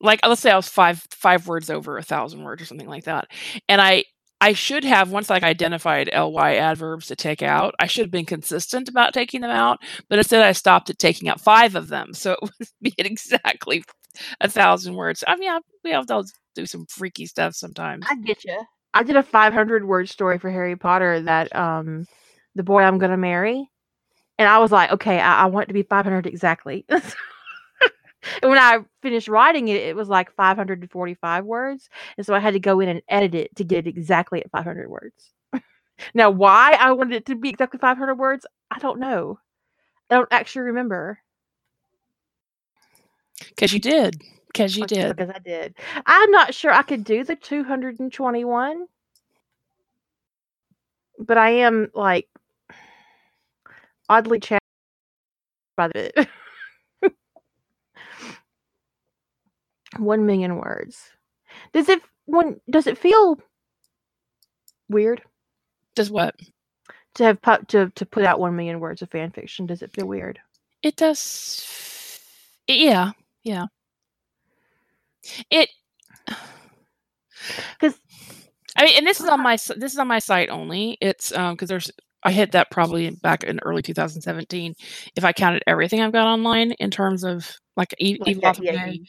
like let's say I was five five words over a thousand words or something like that, and I I should have once like identified ly adverbs to take out. I should have been consistent about taking them out, but instead I stopped at taking out five of them, so it was being exactly a thousand words. I mean, I, we all do some freaky stuff sometimes. I get you. I did a 500 word story for Harry Potter that um the boy I'm gonna marry, and I was like, okay, I, I want it to be 500 exactly. and when I finished writing it, it was like 545 words, and so I had to go in and edit it to get it exactly at 500 words. now, why I wanted it to be exactly 500 words, I don't know. I don't actually remember. Because you did. Because you did. Because I did. I'm not sure I could do the 221. But I am like oddly challenged by it. One million words. Does it when does it feel weird Does what? to have pu- to to put out one million words of fan fiction? Does it feel weird? It does. Yeah, yeah. It because I mean, and this is on my this is on my site only. It's um because there's I hit that probably back in early 2017 if I counted everything I've got online in terms of like, like that Today,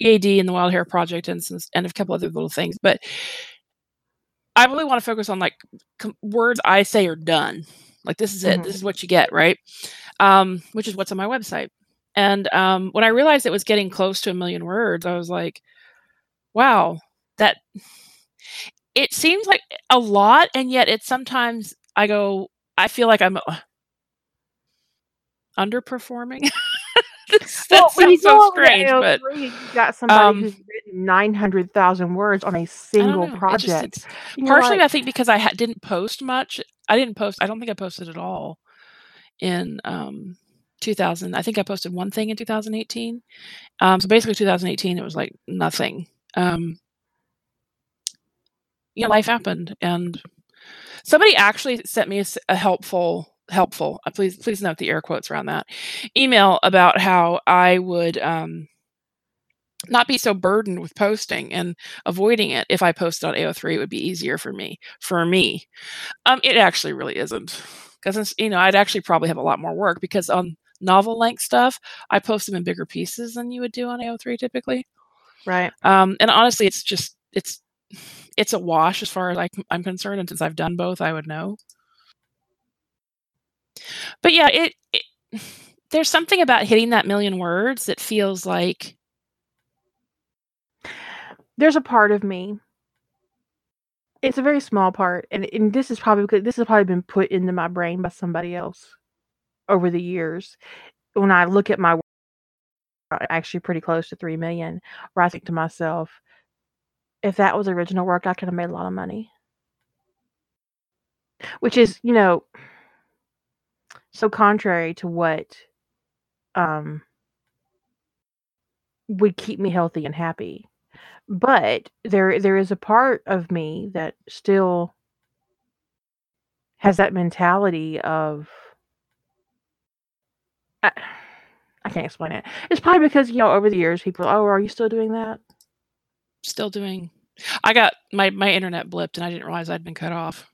EAD. EAD and the Wild Hair Project and and a couple other little things. But I really want to focus on like com- words I say are done. Like this is it. Mhm. This is what you get, right? Um, which is what's on my website. And um, when I realized it was getting close to a million words, I was like, wow, that it seems like a lot, and yet it's sometimes I go, I feel like I'm uh, underperforming. That you sounds so strange, but AO3, you got somebody um, who's written nine hundred thousand words on a single know. Just, project. you're partially, like, I think, because I ha- didn't post much. I didn't post. I don't think I posted at all in um, 2000. I think I posted one thing in 2018. Um, so basically, 2018, it was like nothing. Um, you know, life happened, and somebody actually sent me a helpful helpful uh, please please note the air quotes around that email about how i would um not be so burdened with posting and avoiding it. If i posted on ao3 it would be easier for me for me. Um it actually really isn't because you know i'd actually probably have a lot more work because on novel length stuff i post them in bigger pieces than you would do on ao3 typically. Right. um and honestly it's just it's it's a wash as far as I, i'm concerned and since i've done both i would know but yeah it, it there's something about hitting that million words that feels like There's a part of me. It's a very small part, and and this is probably because this has probably been put into my brain by somebody else over the years. When I look at my actually pretty close to three million, where I think to myself, if that was original work, I could have made a lot of money. Which is, you know, so contrary to what um would keep me healthy and happy. But there there is a part of me that still has that mentality of I, I can't explain it. It's probably because, you know, over the years people, oh, are you still doing that? Still doing i got my my internet blipped and i didn't realize i'd been cut off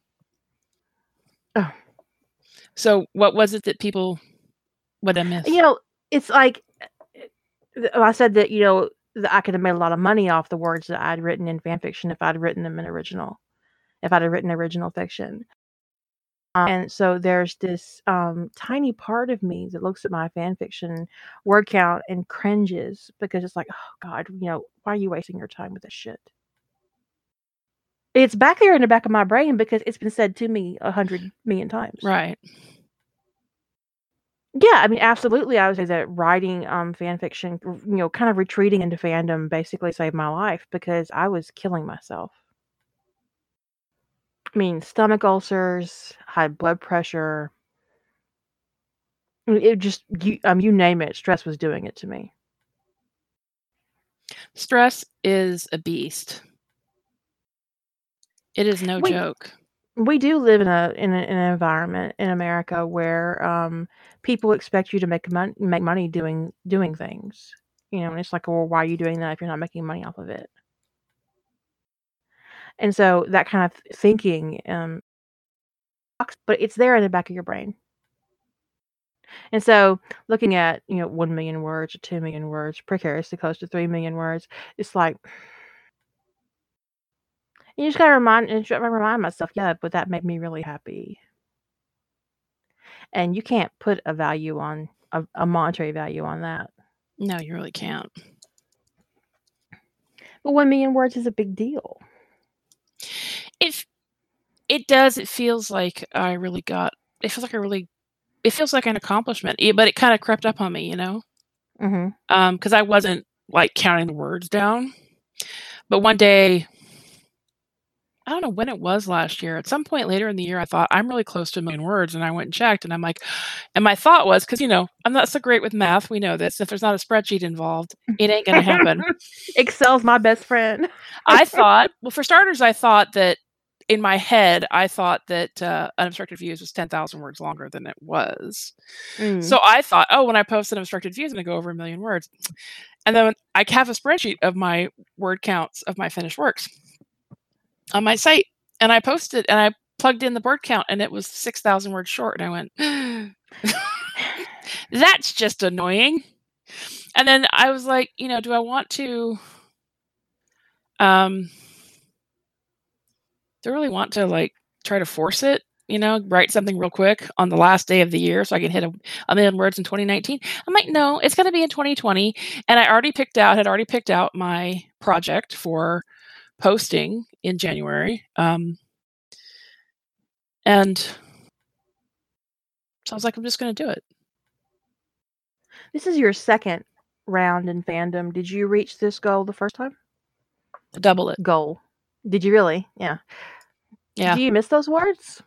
Oh. so what was it that people what i missed You know, it's like I said that, you know, that I could have made a lot of money off the words that I'd written in fan fiction if I'd written them in original, if I'd have written original fiction. Um, and so there's this um, tiny part of me that looks at my fan fiction word count and cringes because it's like, oh God, you know, why are you wasting your time with this shit? It's back there in the back of my brain because it's been said to me a hundred million times. right Yeah, I mean, absolutely. I would say that writing um fan fiction, you know, kind of retreating into fandom basically saved my life because I was killing myself. Mean, stomach ulcers, high blood pressure. It just you um you name it, stress was doing it to me. stress is a beast it is no We joke we do live in a in, a, in an environment in America where um people expect you to make money make money doing doing things. You know, and it's like, well, why are you doing that if you're not making money off of it? And so that kind of thinking, um, but it's there in the back of your brain. And so looking at, you know, 1 million words or 2 million words, precariously close to 3 million words, it's like, you just gotta remind, and remind myself, yeah, but that made me really happy. And you can't put a value on a, a monetary value on that. no you really can't But 1 million words is a big deal. If it does it feels like i really got it feels like i really it feels like an accomplishment eh, but it kind of crept up on me you know? Hmm um because i wasn't like counting the words down but one day i don't know when it was last year at some point later in the year i thought i'm really close to a million words and i went and checked and i'm like and my thought was because you know i'm not so great with math we know this if there's not a spreadsheet involved it ain't gonna happen. Excel's my best friend. i thought well for starters i thought that in my head, I thought that uh, unobstructed views was 10,000 words longer than it was. Mm. So I thought, oh, when I post unobstructed views, I'm going to go over a million words. And then I have a spreadsheet of my word counts of my finished works on my site. And I posted and I plugged in the word count and it was 6,000 words short. And I went, that's just annoying. And then I was like, you know, do I want to um do I really want to like try to force it? You know, write something real quick on the last day of the year so I can hit a, a million words in 2019. I'm like, no, it's going to be in 2020. And I already picked out, had already picked out my project for posting in January. Um, and so I was like, I'm just going to do it. This is your second round in fandom. Did you reach this goal the first time? Double it. Goal. Did you really? Yeah. Yeah. Do you miss those words?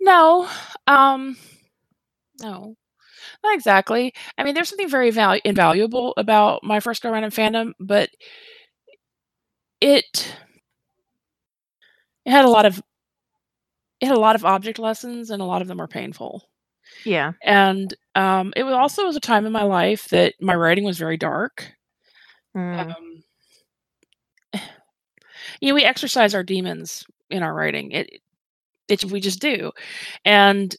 No. Um no. Not exactly. I mean, there's something very val- invaluable about my first go around in fandom, but it it had a lot of it had a lot of object lessons and a lot of them were painful. Yeah. And um it was also was a time in my life that my writing was very dark. Mm. Um you know, we exercise our demons in our writing. It it we just do. And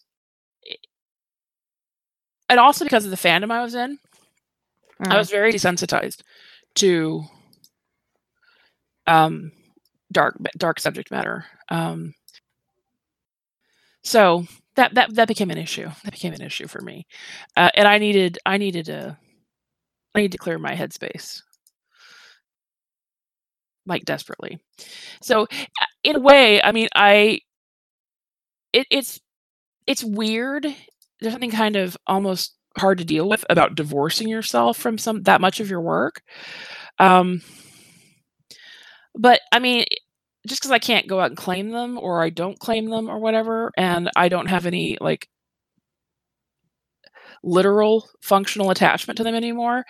and also because of the fandom I was in, I Mm. was very desensitized to um dark dark subject matter. Um so that that that became an issue. That became an issue for me. Uh, and I needed I needed to I need to clear my headspace like desperately. So in a way, I mean, I it, it's it's weird. There's something kind of almost hard to deal with about divorcing yourself from some that much of your work. Um, but I mean, just because I can't go out and claim them, or I don't claim them, or whatever, and I don't have any like literal functional attachment to them anymore.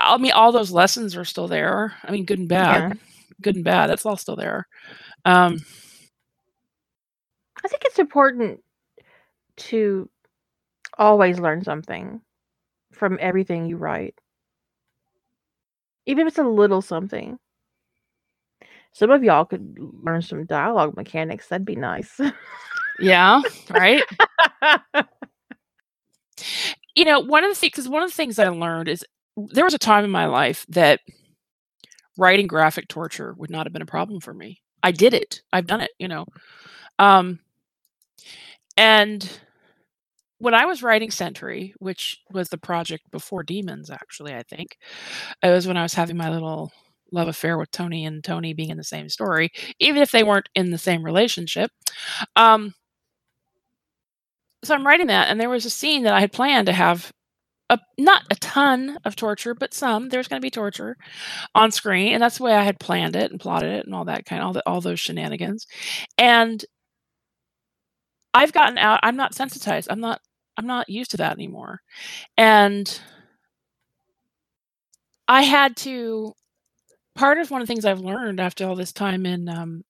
I mean, all those lessons are still there. I mean, good and bad, good and bad. That's all still there. Um, I think it's important to always learn something from everything you write. Even if it's a little something. Some of y'all could learn some dialogue mechanics. That'd be nice. yeah, right. you know, one of the things, because one of the things I learned is there was a time in my life that writing graphic torture would not have been a problem for me. I did it. I've done it, you know. Um, and when I was writing Century, which was the project before Demons, actually, I think, it was when I was having my little love affair with Tony and Tony being in the same story, even if they weren't in the same relationship. Um, so I'm writing that, and there was a scene that I had planned to have a, not a ton of torture, but some. There's going to be torture on screen, and that's the way I had planned it and plotted it and all that kind, all the, all those shenanigans. And I've gotten out. I'm not sensitized. I'm not. I'm not used to that anymore, and I had to. Part of one of the things I've learned after all this time in um,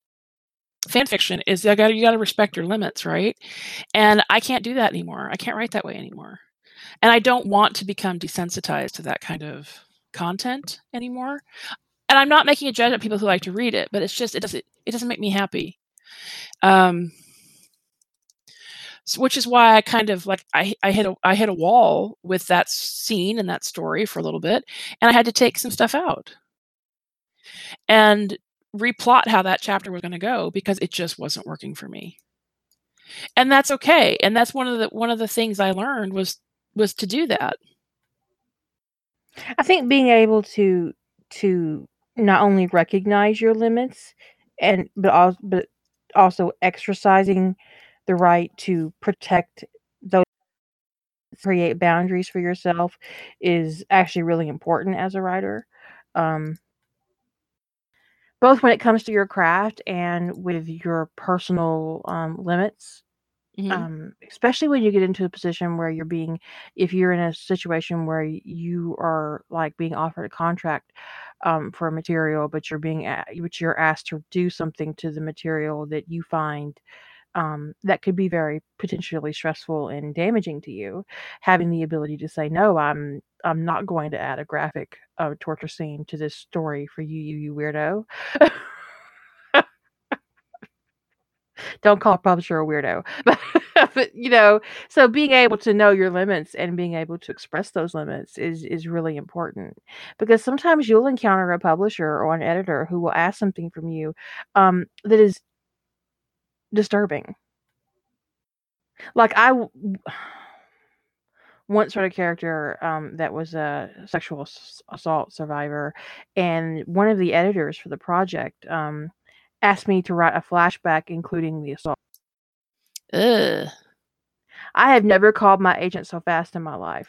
fan fiction is I got you got to respect your limits, right? And I can't do that anymore. I can't write that way anymore, and I don't want to become desensitized to that kind of content anymore. And I'm not making a judgment of people who like to read it, but it's just it doesn't it doesn't make me happy. Um, so, which is why I kind of like I I hit a I hit a wall with that scene and that story for a little bit, and I had to take some stuff out and replot how that chapter was going to go because it just wasn't working for me. And that's okay. And that's one of the one of the things I learned was was to do that. I think being able to to not only recognize your limits and but also but also exercising the right to protect those create boundaries for yourself is actually really important as a writer. Um, both when it comes to your craft and with your personal um, limits. Mhm. Um, especially when you get into a position where you're being, if you're in a situation where you are like being offered a contract um, for a material, but you're being but you're asked to do something to the material that you find um, that could be very potentially stressful and damaging to you. Having the ability to say no, I'm I'm not going to add a graphic uh, torture scene to this story for you, you, you weirdo. Don't call a publisher a weirdo, but, but you know, so being able to know your limits and being able to express those limits is is really important because sometimes you'll encounter a publisher or an editor who will ask something from you um, that is disturbing. Like I once read a character um, that was a sexual assault survivor, and one of the editors for the project um, asked me to write a flashback including the assault. Ugh. I have never called my agent so fast in my life.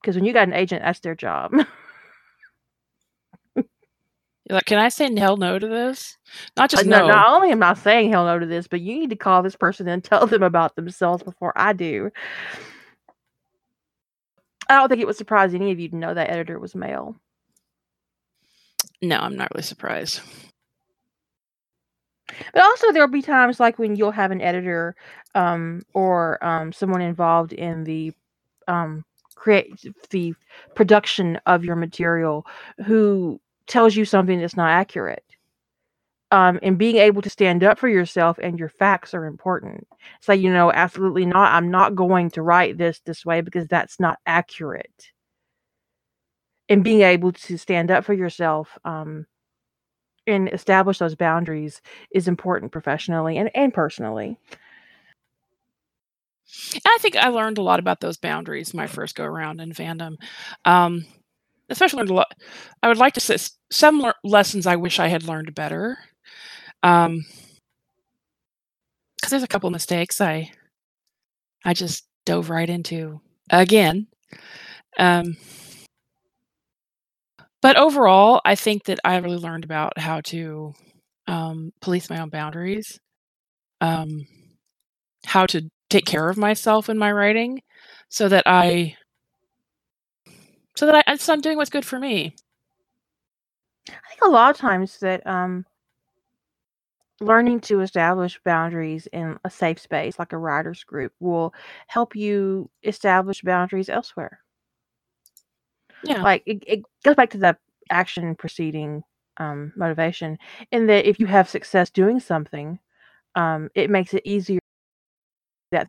Because when you got an agent, that's their job. Like, can I say hell no to this? Not just Uh, no, no. not only am I saying hell no to this, but you need to call this person and tell them about themselves before I do. I don't think it would surprise any of you to know that editor was male. No, I'm not really surprised. But also, there'll be times like when you'll have an editor um, or um, someone involved in the um, create the production of your material who tells you something that's not accurate. Um, and being able to stand up for yourself and your facts are important. Say, you know, absolutely not. I'm not going to write this this way because that's not accurate. And being able to stand up for yourself um, and establish those boundaries is important professionally and, and personally. I think I learned a lot about those boundaries my first go around in fandom. Um, especially learned a lot. I would like to say some lear- lessons I wish I had learned better. Um, because there's a couple mistakes I I just dove right into again. Um, but overall, I think that I really learned about how to um, police my own boundaries, um, how to take care of myself in my writing, so that I so that I so I'm doing what's good for me. I think a lot of times that um, learning to establish boundaries in a safe space like a writers group will help you establish boundaries elsewhere. Yeah. Like it, it goes back to the action preceding um, motivation, in that if you have success doing something, um, it makes it easier that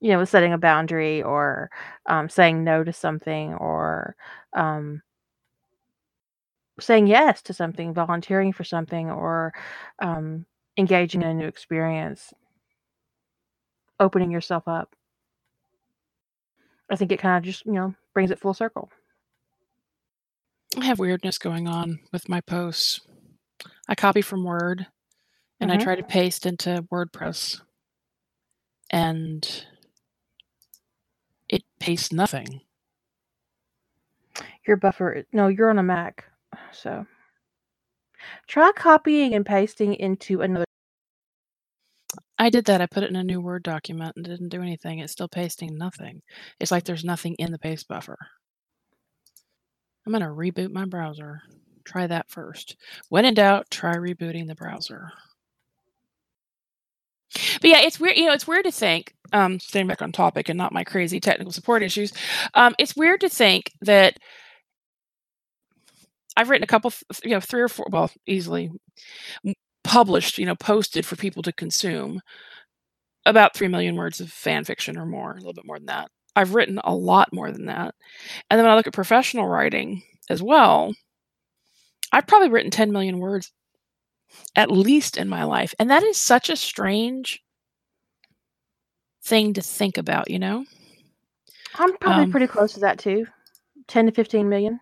you know setting a boundary or um, saying no to something or um, saying yes to something, volunteering for something, or um, engaging in a new experience, opening yourself up. I think it kind of just, you know, brings it full circle. I have weirdness going on with my posts. I copy from Word and I Mhm. try to paste into WordPress. And it pastes nothing. Your buffer, no, you're on a Mac. So try copying and pasting into another. I did that. I put it in a new Word document and didn't do anything. It's still pasting nothing. It's like there's nothing in the paste buffer. I'm going to reboot my browser. Try that first. When in doubt, try rebooting the browser. But yeah, it's weird. You know, it's weird to think. Um, staying back on topic and not my crazy technical support issues. Um, it's weird to think that I've written a couple, you know, three or four, well, easily published, you know, posted for people to consume about three million words of fan fiction or more, a little bit more than that. I've written a lot more than that. And then when I look at professional writing as well, I've probably written 10 million words at least in my life. And that is such a strange thing to think about, you know? I'm probably Um, pretty close to that too. 10 to 15 million.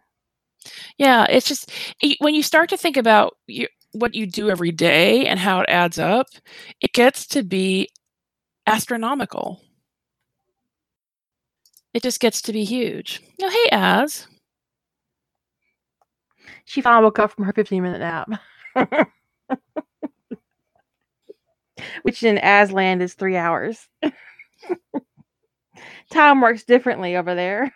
Yeah, it's just when you start to think about you, what you do every day and how it adds up, it gets to be astronomical. It just gets to be huge. Oh, hey, Az. She finally woke up from her 15 minute nap. Which in Aslan is three hours. Time works differently over there.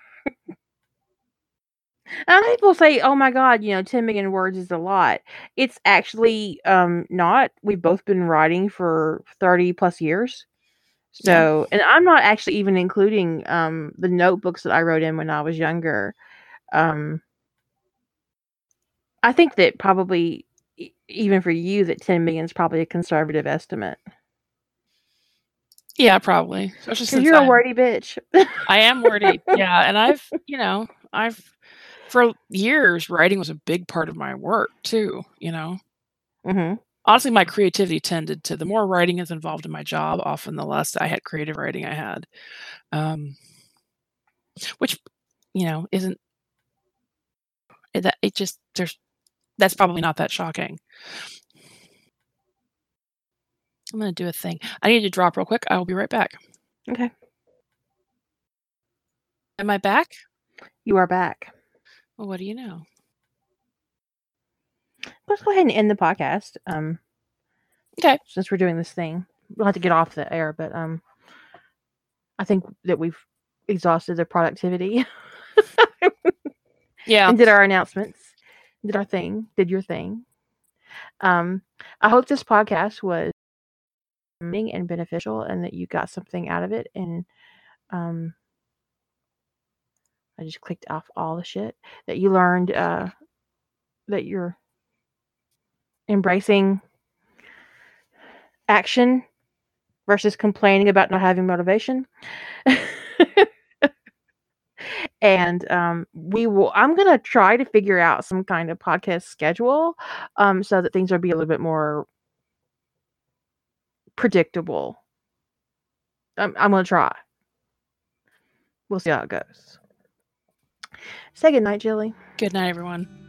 And people say, "Oh my god, you know, 10 million words is a lot." It's actually um not. We've both been writing for 30 plus years. Yeah. So, and I'm not actually even including um the notebooks that I wrote in when I was younger. Um I think that probably e- even for you that 10 million is probably a conservative estimate. Yeah, probably. Especially you're a I'm wordy bitch. I am wordy. Yeah, and I've, you know, I've for years writing was a big part of my work too, you know. mhm. Honestly, my creativity tended to the more writing is involved in my job, often the less I had creative writing I had. Um which, you know, isn't that it just there's that's probably not that shocking. I'm going to do a thing. I need to drop real quick. I will be right back. Okay. Am I back? You are back. Well, what do you know? Let's go ahead and end the podcast. Um Okay. since we're doing this thing. We'll have to get off the air, but um I think that we've exhausted the productivity Yeah. and did our announcements, did our thing, did your thing. Um, I hope this podcast was and beneficial and that you got something out of it. And um, I just clicked off all the shit that you learned, uh, that you're embracing action versus complaining about not having motivation. and um, we will i'm going to try to figure out some kind of podcast schedule um, so that things will be a little bit more predictable. I'm, I'm going to try. We'll see how it goes say good night jilly Good night, everyone.